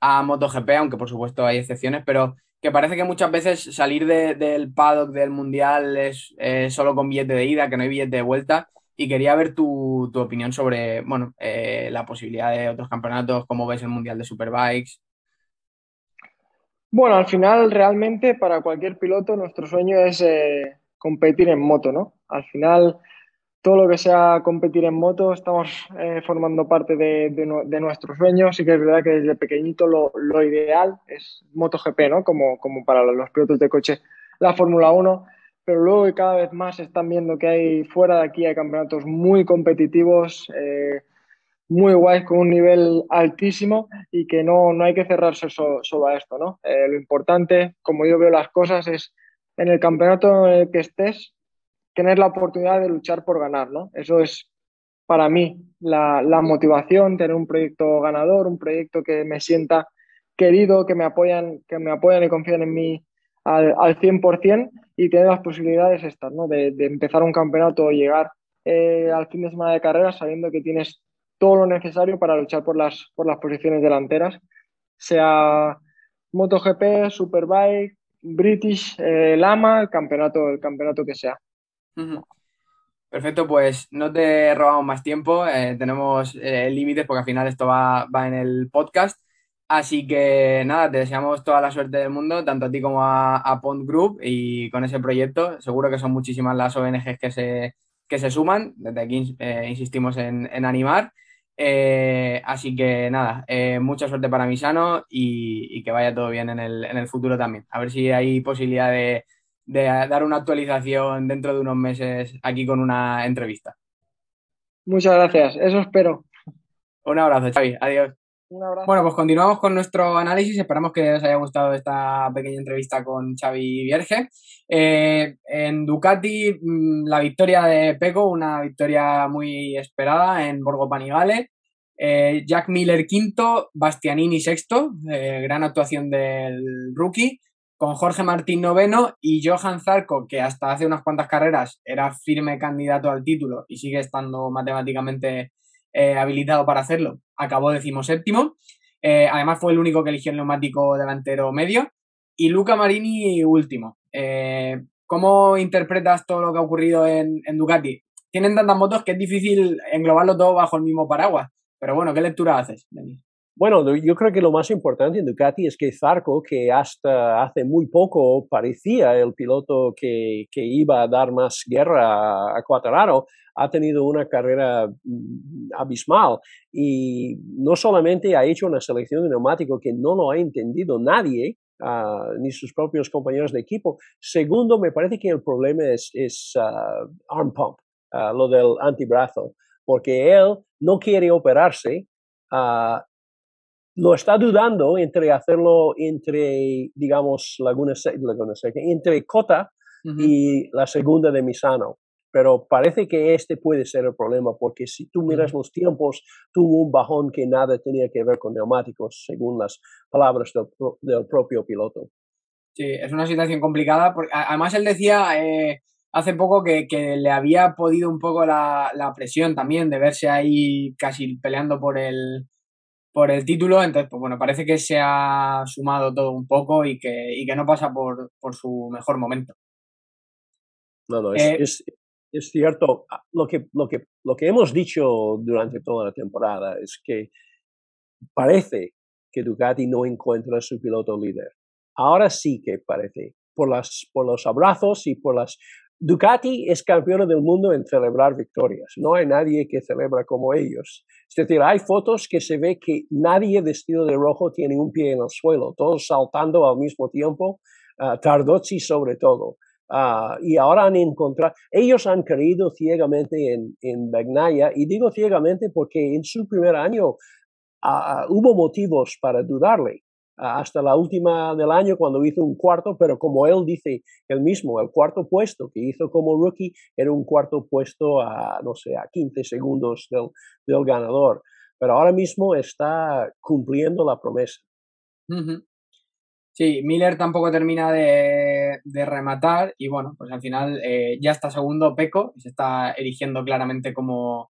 a MotoGP, aunque por supuesto hay excepciones, pero que parece que muchas veces salir de, del paddock del mundial es solo con billete de ida, que no hay billete de vuelta. Y quería ver tu, tu opinión sobre bueno, eh, la posibilidad de otros campeonatos, cómo ves el mundial de Superbikes. Bueno, al final realmente para cualquier piloto nuestro sueño es eh, competir en moto, ¿no? Al final todo lo que sea competir en moto, estamos eh, formando parte de, de, nuestro sueño. Sí que es verdad que desde pequeñito lo, lo ideal es MotoGP, ¿no? Como, como para los pilotos de coche, la Fórmula 1. Pero luego cada vez más están viendo que hay fuera de aquí hay campeonatos muy competitivos, eh, muy guays, con un nivel altísimo y que no, no hay que cerrarse so, solo a esto, ¿no? Eh, lo importante, como yo veo las cosas, es en el campeonato en el que estés, tener la oportunidad de luchar por ganar, ¿no? Eso es para mí la, la, motivación, tener un proyecto ganador, un proyecto que me sienta querido, que me apoyan, que me apoyan y confían en mí al, al 100% y tener las posibilidades estas, ¿no? De, de empezar un campeonato o llegar eh, al fin de semana de carrera sabiendo que tienes todo lo necesario para luchar por las, por las posiciones delanteras, sea MotoGP, Superbike, British, eh, Lama, el campeonato, el campeonato que sea. Perfecto, pues no te robamos más tiempo, eh, tenemos eh, límites porque al final esto va, va, en el podcast. Así que nada, te deseamos toda la suerte del mundo, tanto a ti como a, a Pond Group y con ese proyecto. Seguro que son muchísimas las ONGs que se, que se suman, desde aquí eh, insistimos en, en, animar. Eh, así que nada, eh, mucha suerte para Misano y, y, que vaya todo bien en el, en el, futuro también. A ver si hay posibilidad de, de, dar una actualización dentro de unos meses aquí con una entrevista. Muchas gracias, eso espero. Un abrazo, Xavi. Adiós. Bueno, pues continuamos con nuestro análisis. Esperamos que os haya gustado esta pequeña entrevista con Xavi Vierge. Eh, en Ducati, mm, la victoria de Peco, una victoria muy esperada en Borgo Panigale. Eh, Jack Miller quinto, Bastianini sexto, eh, gran actuación del rookie, con Jorge Martín noveno y Johan Zarco, que hasta hace unas cuantas carreras era firme candidato al título y sigue estando matemáticamente eh, habilitado para hacerlo, acabó decimoséptimo. Eh, además fue el único que eligió el neumático delantero medio. Y Luca Marini último. Eh, ¿Cómo interpretas todo lo que ha ocurrido en, Ducati? Tienen tantas motos que es difícil englobarlo todo bajo el mismo paraguas. Pero bueno, ¿qué lectura haces, Denis? Bueno, yo creo que lo más importante en Ducati es que Zarco, que hasta hace muy poco parecía el piloto que, iba a dar más guerra a Quattararo, ha tenido una carrera mm, abismal y no solamente ha hecho una selección de neumático que no lo ha entendido nadie, uh, ni sus propios compañeros de equipo. Segundo, me parece que el problema es, es uh, arm pump, uh, lo del antebrazo, porque él no quiere operarse. lo está dudando entre hacerlo entre, digamos, Laguna, Laguna Seca, entre Cota y la segunda de Misano pero parece que este puede ser el problema, porque si tú miras los tiempos, tuvo un bajón que nada tenía que ver con neumáticos, según las palabras del, propio piloto. Sí, es una situación complicada, porque además él decía eh, hace poco que, le había podido un poco la, presión también de verse ahí casi peleando por el, por el título, entonces, pues bueno, parece que se ha sumado todo un poco y que, que no pasa por, su mejor momento. No, no, es, eh, es cierto, ah, lo que, lo, que, lo que hemos dicho durante toda la temporada es que parece que Ducati no encuentra su piloto líder. Ahora sí que parece, por, las, por los abrazos y por las... Ducati es campeona del mundo en celebrar victorias. No hay nadie que celebra como ellos. Es decir, hay fotos que se ve que nadie vestido de rojo tiene un pie en el suelo, todos saltando al mismo tiempo, uh, Tardozzi sobre todo. Ah, y ahora han encontrado, ellos han creído ciegamente en, en Bagnaya, y digo ciegamente porque en su primer año ah, hubo motivos para dudarle, hasta la última del año cuando hizo un cuarto, pero como él dice él mismo, el cuarto puesto que hizo como rookie era un cuarto puesto a, no sé, a 15 segundos del, del ganador, pero ahora mismo está cumpliendo la promesa. Sí, Miller tampoco termina de, rematar y bueno, pues al final eh, ya está segundo Peco, se está erigiendo claramente como,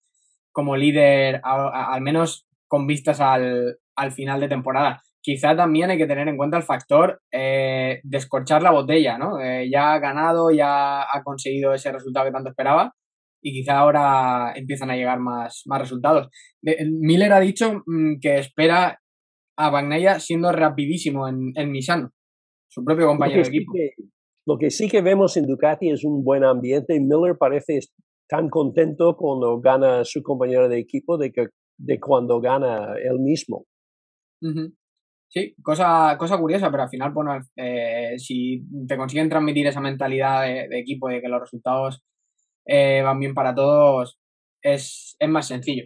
como líder, al menos con vistas al, final de temporada. Quizá también hay que tener en cuenta el factor eh, de escorchar la botella, ¿no? Eh, ya ha ganado, ya ha conseguido ese resultado que tanto esperaba y quizá ahora empiezan a llegar más, más resultados. Miller ha dicho mm, que espera a Bagnaia siendo rapidísimo en, en Misano, su propio compañero de equipo. lo que sí que vemos en Ducati es un buen ambiente. Miller parece tan contento cuando gana su compañero de equipo de, que, de cuando gana él mismo. Sí, cosa, cosa curiosa, pero al final, bueno, eh, si te consiguen transmitir esa mentalidad de, equipo de que los resultados eh, van bien para todos, es, es más sencillo.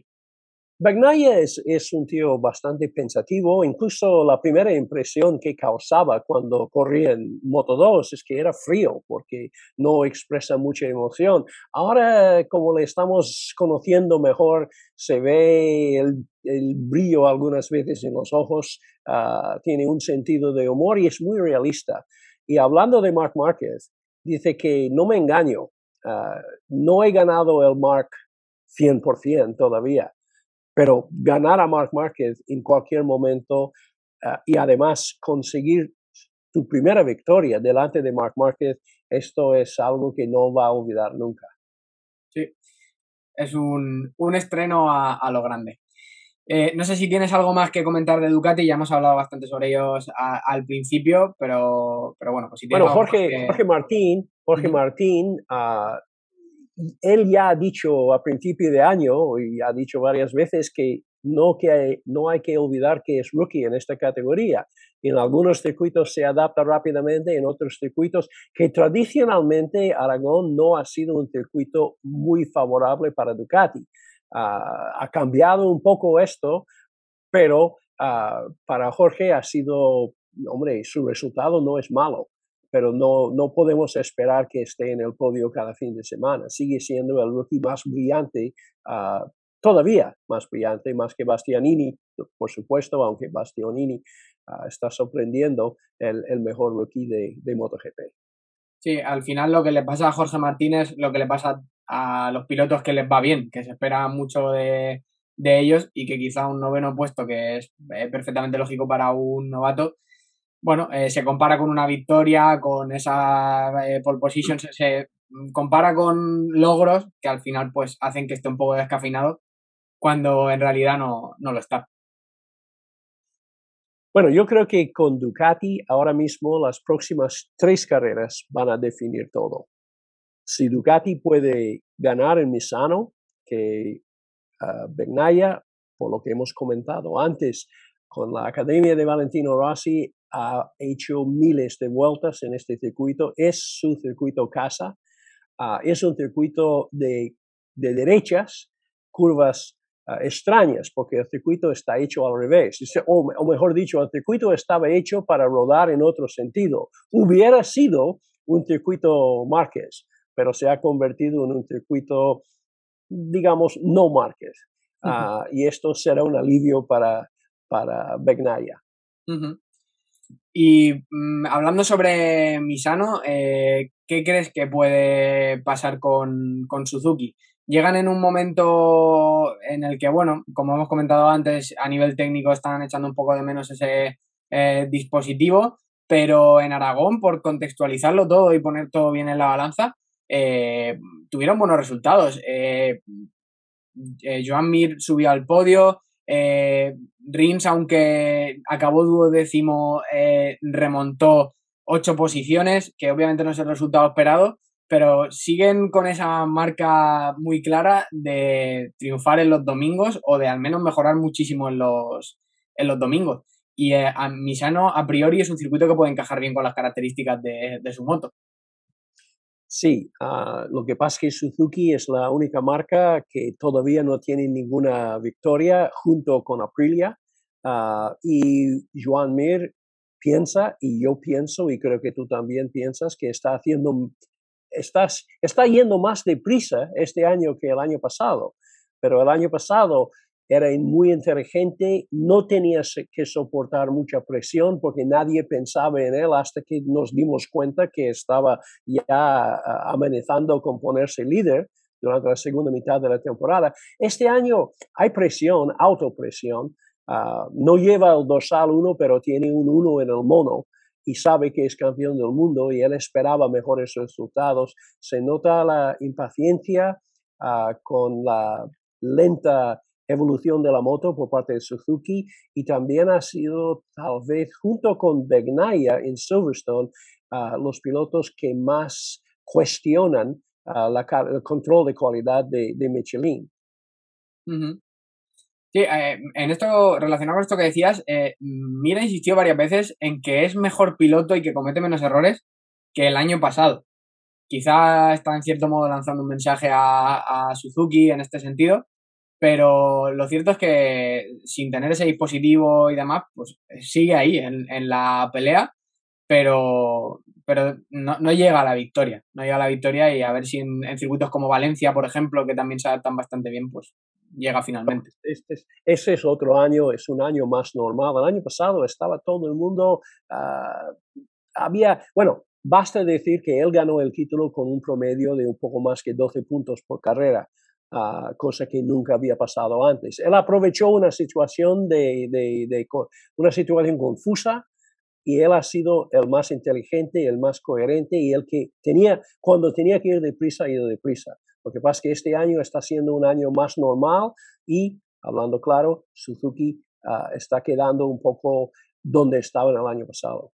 Bagnaia es, es, un tío bastante pensativo, incluso la primera impresión que causaba cuando corría en Moto 2 es que era frío porque no expresa mucha emoción. Ahora, como le estamos conociendo mejor, se ve el, el brillo algunas veces en los ojos, uh, tiene un sentido de humor y es muy realista. Y hablando de Mark Márquez, dice que no me engaño, uh, no he ganado el Mark 100% todavía pero ganar a Mark Márquez en cualquier momento ah, y además conseguir tu primera victoria delante de Mark Márquez, esto es algo que no va a olvidar nunca. Sí, es un, un estreno a, a, lo grande. Eh, no sé si tienes algo más que comentar de Ducati, ya hemos hablado bastante sobre ellos al principio, pero, pero bueno, pues si tienes Bueno, Jorge, Jorge Martín, Jorge Martín uh, él ya ha dicho a principio de año y ha dicho varias veces que no, que hay, no hay que olvidar que es rookie en esta categoría. En algunos circuitos se adapta rápidamente, en otros circuitos que tradicionalmente Aragón no ha sido un circuito muy favorable para Ducati. Ah, ha cambiado un poco esto, pero ah, para Jorge ha sido, hombre, su resultado no es malo pero no, no podemos esperar que esté en el podio cada fin de semana. Sigue siendo el rookie más brillante, uh, todavía más brillante, más que Bastianini, por supuesto, aunque Bastianini uh, está sorprendiendo el, el, mejor rookie de, de MotoGP. Sí, al final lo que le pasa a Jorge Martínez, lo que le pasa a los pilotos que les va bien, que se espera mucho de, de ellos y que quizá un noveno puesto, que es perfectamente lógico para un novato, bueno, eh, se compara con una victoria, con esa eh, pole position, se, compara con logros que al final pues hacen que esté un poco descafeinado cuando en realidad no, no lo está. Bueno, yo creo que con Ducati ahora mismo las próximas tres carreras van a definir todo. Si Ducati puede ganar en Misano, que uh, por lo que hemos comentado antes, con la Academia de Valentino Rossi ha hecho miles de vueltas en este circuito, es su circuito casa, uh, es un circuito de, de derechas, curvas uh, extrañas, porque el circuito está hecho al revés, o, o, mejor dicho, el circuito estaba hecho para rodar en otro sentido. Hubiera sido un circuito Márquez, pero se ha convertido en un circuito, digamos, no Márquez. Uh, y esto será un alivio para, para Begnaya. Uh -huh. Y mmm, hablando sobre Misano, eh, ¿qué crees que puede pasar con, con, Suzuki? Llegan en un momento en el que, bueno, como hemos comentado antes, a nivel técnico están echando un poco de menos ese eh, dispositivo, pero en Aragón, por contextualizarlo todo y poner todo bien en la balanza, eh, tuvieron buenos resultados. Eh, Joan Mir subió al podio, eh, Rins, aunque acabó duodécimo, eh, remontó ocho posiciones, que obviamente no es el resultado esperado, pero siguen con esa marca muy clara de triunfar en los domingos o de al menos mejorar muchísimo en los, en los domingos. Y eh, a Misano, a priori, es un circuito que puede encajar bien con las características de, de su moto. Sí, uh, lo que pasa es que Suzuki es la única marca que todavía no tiene ninguna victoria junto con Aprilia uh, y Joan Mir piensa y yo pienso y creo que tú también piensas que está haciendo estás, está yendo más deprisa este año que el año pasado, pero el año pasado era muy inteligente, no tenía que soportar mucha presión porque nadie pensaba en él hasta que nos dimos cuenta que estaba ya amenazando con ponerse líder durante la segunda mitad de la temporada. Este año hay presión, autopresión. Uh, no lleva el dorsal 1, pero tiene un 1 en el mono y sabe que es campeón del mundo y él esperaba mejores resultados. Se nota la impaciencia uh, con la lenta evolución de la moto por parte de Suzuki y también ha sido tal vez junto con Begnaia en Silverstone uh, los pilotos que más cuestionan la, el control de calidad de, de Michelin. Uh. Sí, eh, en esto, relacionado con esto que decías, eh, Mira insistió varias veces en que es mejor piloto y que comete menos errores que el año pasado. Quizá está en cierto modo lanzando un mensaje a Suzuki en este sentido, pero lo cierto es que sin tener ese dispositivo y demás, pues sigue ahí en, en la pelea, pero, pero no, no, llega a la victoria, no llega a la victoria y a ver si en, en, circuitos como Valencia, por ejemplo, que también se adaptan bastante bien, pues llega finalmente. Este es, ese es otro año, es un año más normal. El año pasado estaba todo el mundo, uh, había, bueno, basta decir que él ganó el título con un promedio de un poco más que 12 puntos por carrera. Uh, cosa que nunca había pasado antes. Él aprovechó una situación de, una situación confusa y él ha sido el más inteligente, el más coherente y el que tenía, cuando tenía que ir deprisa, ha ido deprisa. Lo que pasa es que este año está siendo un año más normal y, hablando claro, Suzuki uh, está quedando un poco donde estaba en el año pasado.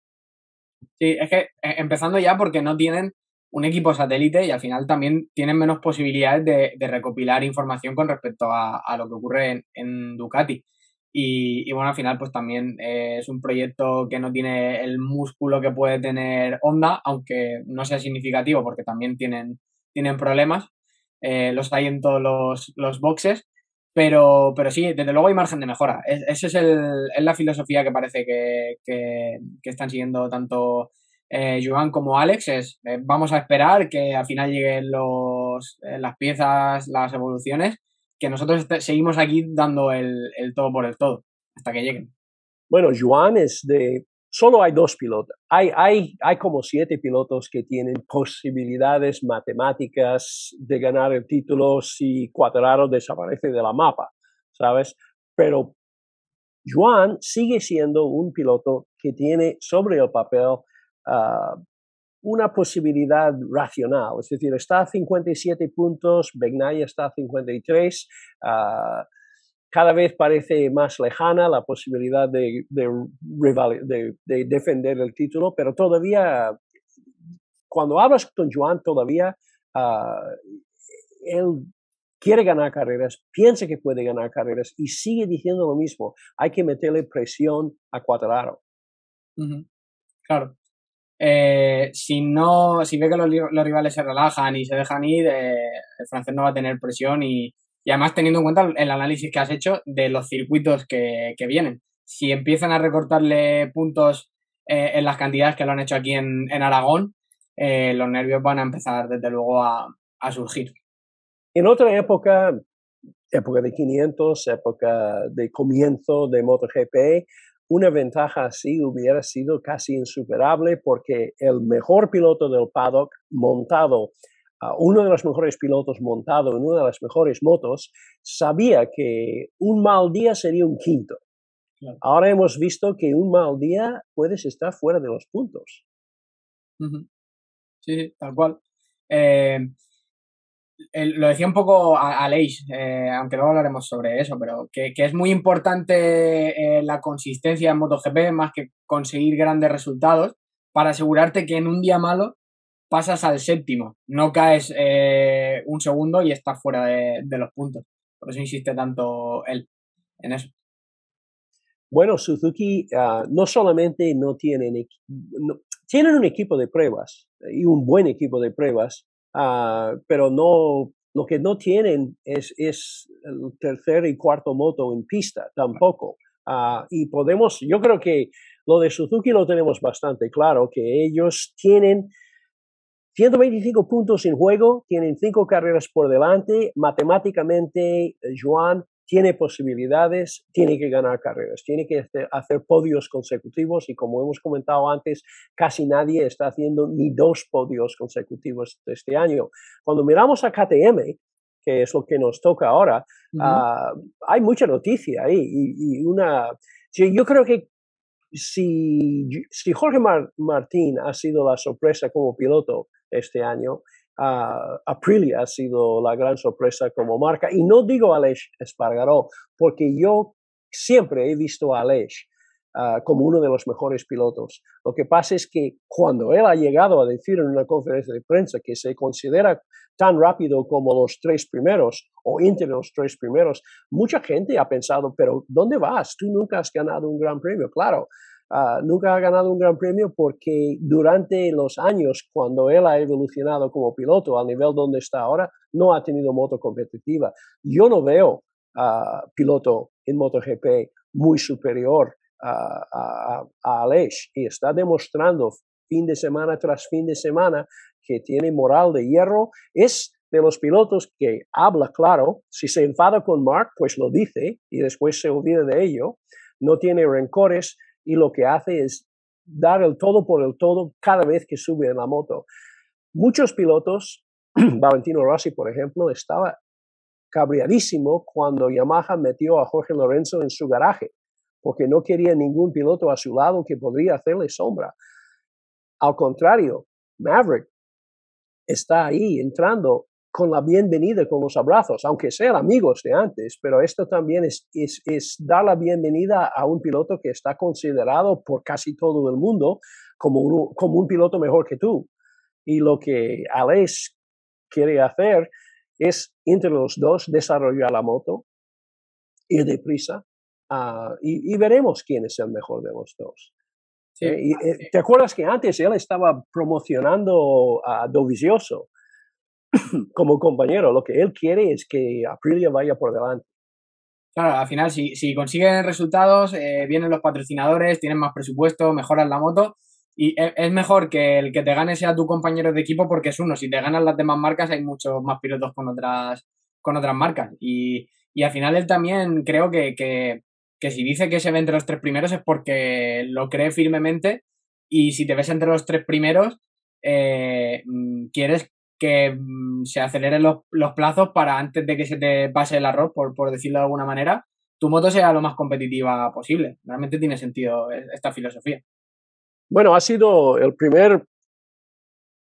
Sí, es que eh, empezando ya porque no tienen un equipo satélite y al final también tienen menos posibilidades de, recopilar información con respecto a, lo que ocurre en, Ducati. Y, bueno, al final pues también eh, es un proyecto que no tiene el músculo que puede tener Honda, aunque no sea significativo porque también tienen, tienen problemas. Eh, los hay en todos los, boxes, pero, pero sí, desde luego hay margen de mejora. esa es, es la filosofía que parece que, que, que están siguiendo tanto eh, Joan como Alex es eh, vamos a esperar que al final lleguen los, eh, las piezas, las evoluciones, que nosotros seguimos aquí dando el, todo por el todo hasta que lleguen. Bueno, Joan es de... Solo hay dos pilotos. Hay, hay, hay como siete pilotos que tienen posibilidades matemáticas de ganar el título si Cuadraro desaparece de la mapa, ¿sabes? Pero Joan sigue siendo un piloto que tiene sobre el papel Ah, una posibilidad racional. Es decir, está a 57 puntos, Begnay está a 53. Uh, cada vez parece más lejana la posibilidad de, de, de, defender el título, pero todavía, cuando hablas con Joan, todavía uh, él quiere ganar carreras, piensa que puede ganar carreras y sigue diciendo lo mismo. Hay que meterle presión a Cuadraro. Claro. Eh, si no, si ve que los, rivales se relajan y se dejan ir, eh, el francés no va a tener presión y, además teniendo en cuenta el análisis que has hecho de los circuitos que, vienen. Si empiezan a recortarle puntos eh, en las cantidades que lo han hecho aquí en, Aragón, los nervios van a empezar desde luego a, a surgir. En otra época, época de 500, época de comienzo de MotoGP, una ventaja así hubiera sido casi insuperable porque el mejor piloto del paddock montado, uno de los mejores pilotos montado en una de las mejores motos, sabía que un mal día sería un quinto. Ahora hemos visto que un mal día puedes estar fuera de los puntos. Sí, tal cual. Eh, lo decía un poco a, Aleix, eh, aunque luego hablaremos sobre eso, pero que, es muy importante eh, la consistencia en MotoGP más que conseguir grandes resultados para asegurarte que en un día malo pasas al séptimo, no caes eh, un segundo y estás fuera de, los puntos. Por eso insiste tanto él en eso. Bueno, Suzuki ah, no solamente no tienen, tienen un equipo de pruebas y un buen equipo de pruebas, Ah, pero no, lo que no tienen es, es el tercer y cuarto moto en pista tampoco. Uh, y podemos, yo creo que lo de Suzuki lo tenemos bastante claro, que ellos tienen 125 puntos en juego, tienen cinco carreras por delante, matemáticamente, Joan tiene posibilidades, tiene que ganar carreras, tiene que hacer podios consecutivos y como hemos comentado antes, casi nadie está haciendo ni dos podios consecutivos este año. Cuando miramos a KTM, que es lo que nos toca ahora, ah, hay mucha noticia ahí y, una... Yo creo que si, si Jorge Martín ha sido la sorpresa como piloto este año, uh, Aprilia ha sido la gran sorpresa como marca. Y no digo Aleix Espargaró, porque yo siempre he visto a Aleix ah, como uno de los mejores pilotos. Lo que pasa es que cuando él ha llegado a decir en una conferencia de prensa que se considera tan rápido como los tres primeros o entre los tres primeros, mucha gente ha pensado, pero ¿dónde vas? Tú nunca has ganado un gran premio. Claro, Ah, nunca ha ganado un gran premio porque durante los años, cuando él ha evolucionado como piloto al nivel donde está ahora, no ha tenido moto competitiva. Yo no veo a piloto en MotoGP muy superior a, a, a y está demostrando fin de semana tras fin de semana que tiene moral de hierro. Es de los pilotos que habla claro, si se enfada con Mark, pues lo dice y después se olvida de ello. No tiene rencores, y lo que hace es dar el todo por el todo cada vez que sube en la moto. Muchos pilotos, Valentino Rossi por ejemplo, estaba cabreadísimo cuando Yamaha metió a Jorge Lorenzo en su garaje, porque no quería ningún piloto a su lado que podría hacerle sombra. Al contrario, Maverick está ahí entrando con la bienvenida, con los abrazos, aunque sean amigos de antes, pero esto también es, es, dar la bienvenida a un piloto que está considerado por casi todo el mundo como un, como un piloto mejor que tú. Y lo que Alex quiere hacer es entre los dos desarrollar la moto, ir deprisa uh, y, y, veremos quién es el mejor de los dos. Sí, eh, y, eh, ¿Te acuerdas que antes él estaba promocionando a Dovizioso como compañero? Lo que él quiere es que Aprilia vaya por delante. Claro, al final, si, si consiguen resultados, eh, vienen los patrocinadores, tienen más presupuesto, mejoran la moto. Y e, es mejor que el que te gane sea tu compañero de equipo porque es uno. Si te ganan las demás marcas, hay muchos más pilotos con otras, con otras marcas. Y, y al final él también creo que, que, que, si dice que se ve entre los tres primeros es porque lo cree firmemente. Y si te ves entre los tres primeros, eh, mm, quieres que mm, se aceleren los, los, plazos para antes de que se te pase el arroz, por, por decirlo de alguna manera, tu moto sea lo más competitiva posible. Realmente tiene sentido esta filosofía. Bueno, ha sido el primer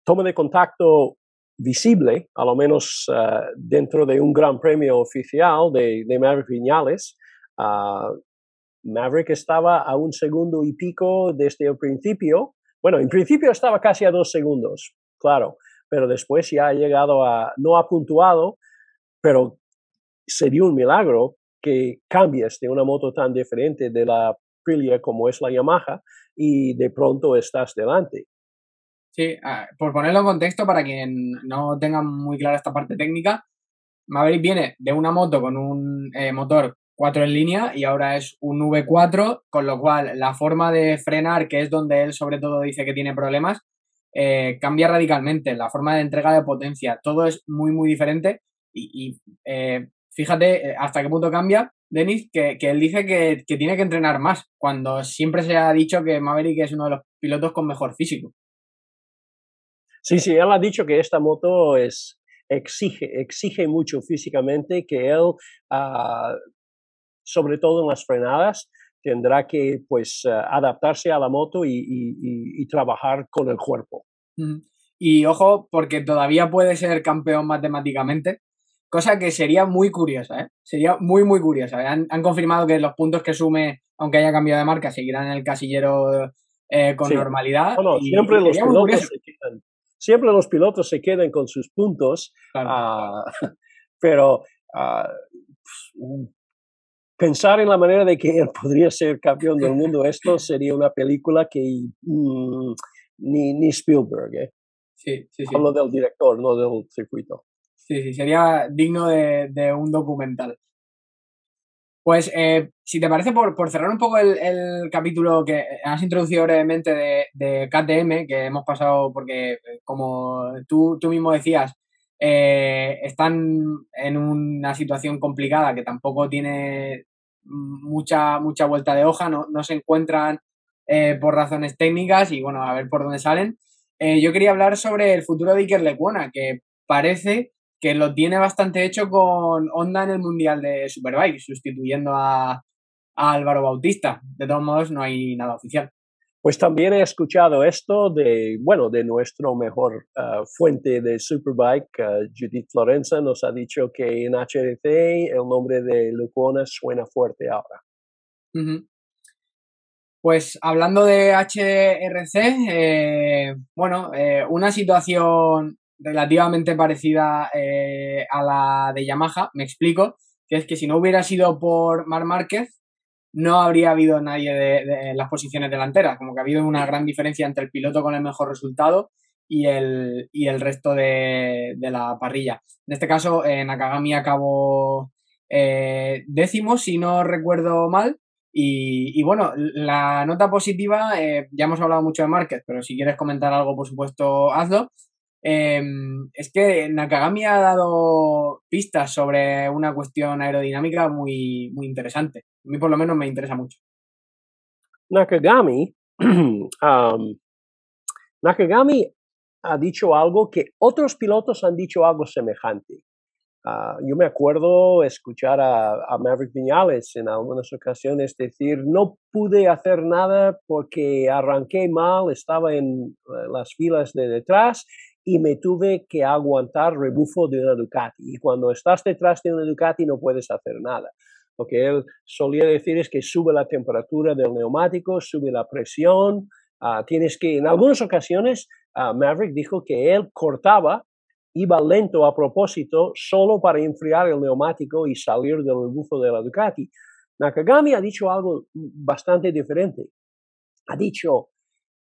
toma de contacto visible, a lo menos uh, dentro de un gran premio oficial de, de Maverick Viñales. Uh, Maverick estaba a un segundo y pico desde el principio. Bueno, en principio estaba casi a dos segundos, claro, pero después ya ha llegado a, no ha puntuado, pero sería un milagro que cambies de una moto tan diferente de la Aprilia como es la Yamaha y de pronto estás delante. Sí, ah, por ponerlo en contexto para quien no tenga muy clara esta parte técnica, Maverick viene de una moto con un eh, motor 4 en línea y ahora es un V4, con lo cual la forma de frenar, que es donde él sobre todo dice que tiene problemas, eh, cambia radicalmente la forma de entrega de potencia, todo es muy, muy diferente y, eh, fíjate eh, hasta qué punto cambia, Denis, que, él dice que, tiene que entrenar más, cuando siempre se ha dicho que Maverick es uno de los pilotos con mejor físico. Sí, sí, él ha dicho que esta moto es, exige, exige mucho físicamente, que él, ah, sobre todo en las frenadas, tendrá que pues eh, adaptarse a la moto y, trabajar con el cuerpo. Y ojo, porque todavía puede ser campeón matemáticamente, cosa que sería muy curiosa, ¿eh? Sería muy, muy curiosa. Han, confirmado que los puntos que sume, aunque haya cambiado de marca, seguirán en el casillero eh, con normalidad. siempre, los pilotos se quedan, siempre los pilotos se quedan con sus puntos, ah, pero ah, pensar en la manera de que él podría ser campeón del mundo, esto sería una película que mm, ni, ni, Spielberg, ¿eh? Sí, sí, sí. Hablo del director, no del circuito. Sí, sí, sería digno de, de un documental. Pues, eh, si te parece, por, por cerrar un poco el, el, capítulo que has introducido brevemente de, de, KTM, que hemos pasado, porque eh, como tú, tú mismo decías, eh, están en una situación complicada que tampoco tiene mucha, mucha vuelta de hoja, no, no se encuentran eh, por razones técnicas y bueno, a ver por dónde salen. Eh, yo quería hablar sobre el futuro de Iker Lecuona, que parece que lo tiene bastante hecho con Honda en el Mundial de Superbike, sustituyendo a, a Álvaro Bautista. De todos modos, no hay nada oficial. Pues también he escuchado esto de, bueno, de nuestro mejor uh, fuente de Superbike, uh, Judith Florenza, nos ha dicho que en HRC el nombre de Lucuona suena fuerte ahora. Pues hablando de HRC, eh, bueno, eh, una situación relativamente parecida eh, a la de Yamaha, me explico, que es que si no hubiera sido por Mar Márquez, no habría habido nadie de, las posiciones delanteras, como que ha habido una gran diferencia entre el piloto con el mejor resultado y el, y el resto de, la parrilla. En este caso, eh, Nakagami acabó décimo, si no recuerdo mal. Y, bueno, la nota positiva, eh, ya hemos hablado mucho de Márquez, pero si quieres comentar algo, por supuesto, hazlo. Em, es que Nakagami ha dado pistas sobre una cuestión aerodinámica muy, muy interesante. A mí por lo menos me interesa mucho. Nakagami, um, Nakagami ha dicho algo que otros pilotos han dicho algo semejante. Uh, yo me acuerdo escuchar a, a, Maverick Viñales en algunas ocasiones decir, no pude hacer nada porque arranqué mal, estaba en eh, las filas de detrás y me tuve que aguantar rebufo de una Ducati. Y cuando estás detrás de una Ducati no puedes hacer nada. Lo que él solía decir es que sube la temperatura del neumático, sube la presión, Ah, tienes que, en algunas ocasiones, ah, Maverick dijo que él cortaba, iba lento a propósito, solo para enfriar el neumático y salir del rebufo de la Ducati. Nakagami ha dicho algo bastante diferente. Ha dicho,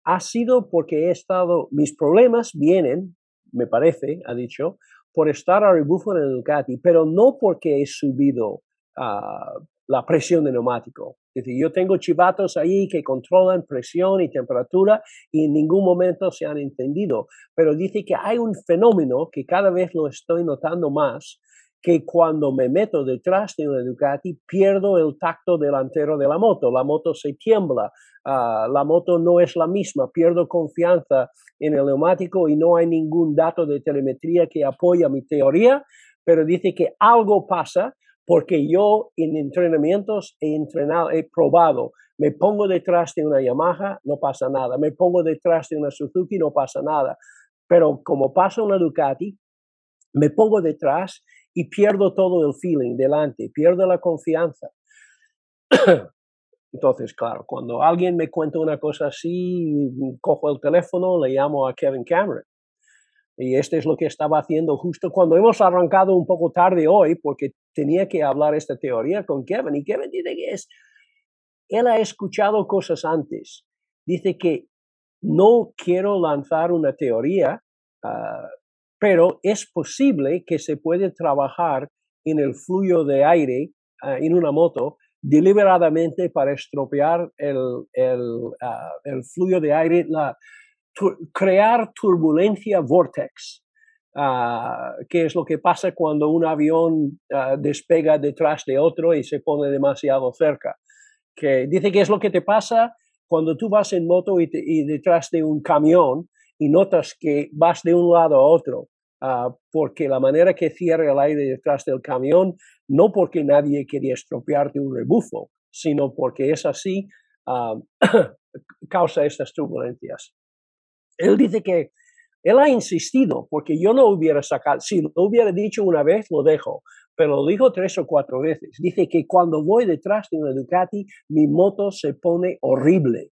ha sido porque he estado, mis problemas vienen, me parece, ha dicho, por estar a rebufo en el Ducati, pero no porque he subido uh, la presión de neumático. Es decir, yo tengo chivatos ahí que controlan presión y temperatura y en ningún momento se han entendido, pero dice que hay un fenómeno que cada vez lo estoy notando más, que cuando me meto detrás de una Ducati pierdo el tacto delantero de la moto, la moto se tiembla, uh, la moto no es la misma, pierdo confianza en el neumático y no hay ningún dato de telemetría que apoya mi teoría, pero dice que algo pasa porque yo en entrenamientos he entrenado, he probado, me pongo detrás de una Yamaha, no pasa nada, me pongo detrás de una Suzuki, no pasa nada, pero como pasa una Ducati, me pongo detrás y pierdo todo el feeling delante, pierdo la confianza. Entonces, claro, cuando alguien me cuenta una cosa así, cojo el teléfono, le llamo a Kevin Cameron. Y esto es lo que estaba haciendo justo cuando hemos arrancado un poco tarde hoy, porque tenía que hablar esta teoría con Kevin. Y Kevin dice que es, él ha escuchado cosas antes. Dice que no quiero lanzar una teoría, uh, pero es posible que se puede trabajar en el flujo de aire uh, en una moto deliberadamente para estropear el, el, uh, el flujo de aire, la, crear turbulencia vortex, uh, que es lo que pasa cuando un avión despega detrás de otro y se pone demasiado cerca. Que dice que es lo que te pasa cuando tú vas en moto y, te, y detrás de un camión y notas que vas de un lado a otro, uh, porque la manera que cierra el aire detrás del camión, no porque nadie quería estropearte un rebufo, sino porque es así, causa estas turbulencias. Él dice que él ha insistido, porque yo no hubiera sacado, si lo hubiera dicho una vez, lo dejo, pero lo dijo tres o cuatro veces. Dice que cuando voy detrás de una Ducati, mi moto se pone horrible.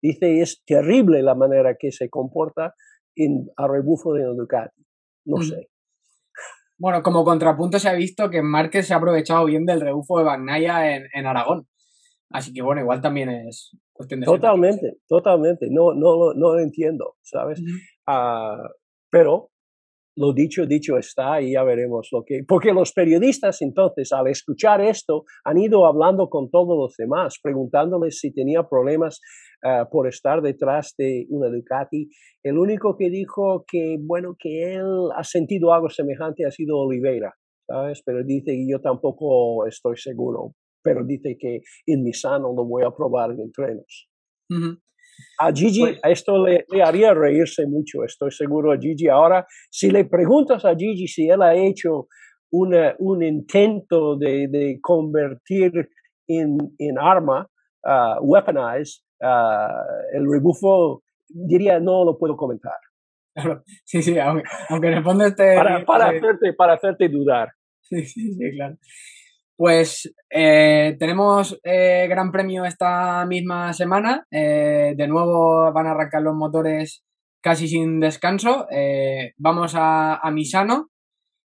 Dice, es terrible la manera que se comporta en, a rebufo de Ducati. No mm. sé. Bueno, como contrapunto se ha visto que Márquez se ha aprovechado bien del rebufo de Bagnaya en, en Aragón. Así que bueno, igual también es cuestión de... Totalmente, totalmente. No, no, no lo entiendo, ¿sabes? Uh, pero lo dicho, dicho está y ya veremos lo que... Porque los periodistas entonces, al escuchar esto, han ido hablando con todos los demás, preguntándoles si tenía problemas uh, por estar detrás de una Ducati. El único que dijo que, bueno, que él ha sentido algo semejante ha sido Oliveira, ¿sabes? Pero dice, que yo tampoco estoy seguro pero dice que en mi sano lo voy a probar en entrenos. A Gigi, pues esto le, haría reírse mucho, estoy seguro a Gigi. Ahora, si le preguntas a Gigi si él ha hecho una, un intento de, de convertir en, en arma, uh, weaponize, uh, el rebufo, diría no lo puedo comentar. Sí, sí, aunque, aunque fondo esté... Para, para, hacerte, para hacerte dudar. Sí, sí, sí, claro. Pues eh, tenemos eh, Gran Premio esta misma semana. Eh, de nuevo van a arrancar los motores casi sin descanso. vamos a, Misano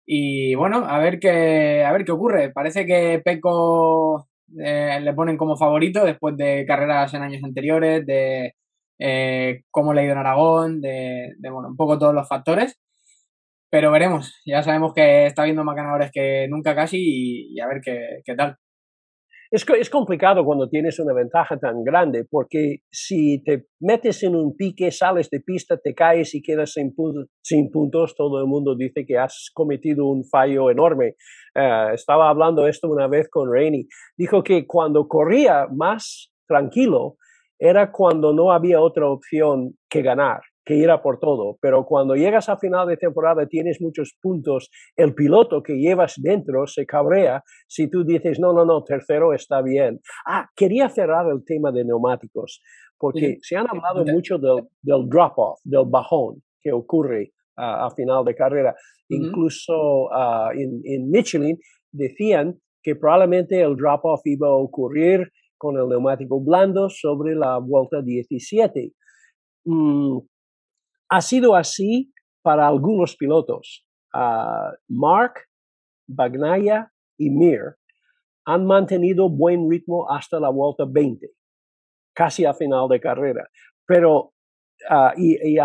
y bueno, a ver qué, a ver qué ocurre. Parece que Peco le ponen como favorito después de carreras en años anteriores, de cómo le ha ido en Aragón, de, de bueno, un poco todos los factores. Pero veremos, ya sabemos que está habiendo más ganadores que nunca casi y, a ver qué, qué tal. Es, es, complicado cuando tienes una ventaja tan grande, porque si te metes en un pique, sales de pista, te caes y quedas sin, sin puntos, todo el mundo dice que has cometido un fallo enorme. Uh, estaba hablando esto una vez con Rainey. Dijo que cuando corría más tranquilo era cuando no había otra opción que ganar que ir a por todo, pero cuando llegas a final de temporada tienes muchos puntos, el piloto que llevas dentro se cabrea si tú dices, no, no, no, tercero está bien. Ah, quería cerrar el tema de neumáticos, porque se han hablado mucho del, del drop-off, del bajón que ocurre a final de carrera. Incluso uh, en Michelin decían que probablemente el drop-off iba a ocurrir con el neumático blando sobre la vuelta 17 mm, ha sido así para algunos pilotos. Ah, Mark, Bagnaya y Mir han mantenido buen ritmo hasta la vuelta 20, casi a final de carrera. Pero, uh, y, y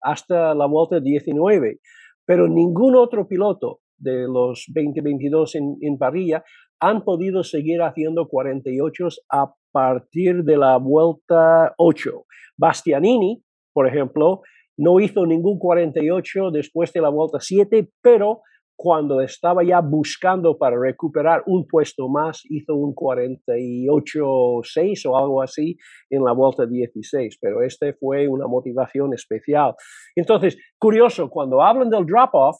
hasta la vuelta 19. Pero ningún otro piloto de los 2022 en, en parrilla han podido seguir haciendo 48 a partir de la vuelta 8. Bastianini, por ejemplo, no hizo ningún 48 después de la vuelta 7, pero cuando estaba ya buscando para recuperar un puesto más, hizo un 48-6 o algo así en la vuelta 16, pero este fue una motivación especial. Entonces, curioso, cuando hablan del drop-off,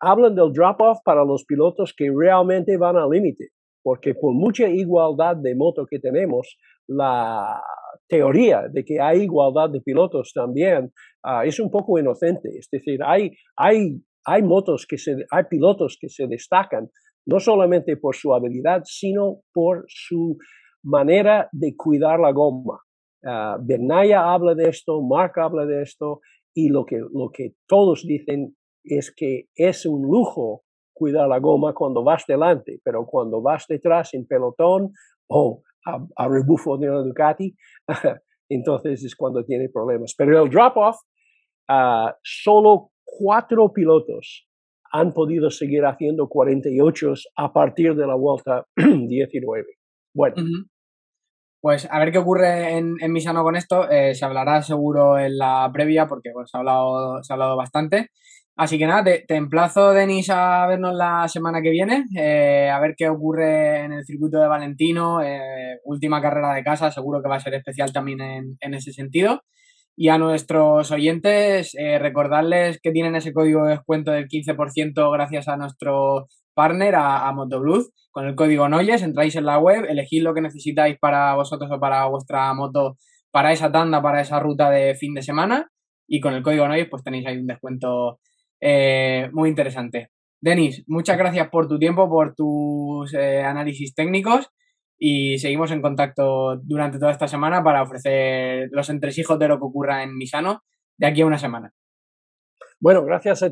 hablan del drop-off para los pilotos que realmente van al límite, porque por mucha igualdad de moto que tenemos, la teoría de que hay igualdad de pilotos también ah, es un poco inocente. Es decir, hay, hay hay motos que se, hay pilotos que se destacan no solamente por su habilidad, sino por su manera de cuidar la goma. Uh, Bernaya habla de esto, Mark habla de esto, y lo que, lo que todos dicen es que es un lujo cuidar la goma cuando vas delante, pero cuando vas detrás en pelotón o a, rebufo de una Ducati, entonces es cuando tiene problemas. Pero el drop-off, uh, solo cuatro pilotos han podido seguir haciendo 48 a partir de la vuelta 19. Bueno. Pues a ver qué ocurre en, en Misano con esto. Eh, se hablará seguro en la previa porque se, ha hablado, se ha hablado bastante. Así que nada, te, emplazo, Denis, a vernos la semana que viene, eh, a ver qué ocurre en el circuito de Valentino. Eh, última carrera de casa, seguro que va a ser especial también en, ese sentido. Y a nuestros oyentes, eh, recordarles que tienen ese código de descuento del 15% gracias a nuestro partner, a, a Motoblues. Con el código Noyes entráis en la web, elegís lo que necesitáis para vosotros o para vuestra moto, para esa tanda, para esa ruta de fin de semana. Y con el código Noyes, pues tenéis ahí un descuento eh, muy interesante. Denis, muchas gracias por tu tiempo, por tus eh, análisis técnicos y seguimos en contacto durante toda esta semana para ofrecer los entresijos de lo que ocurra en Misano de aquí a una semana. Bueno, gracias a.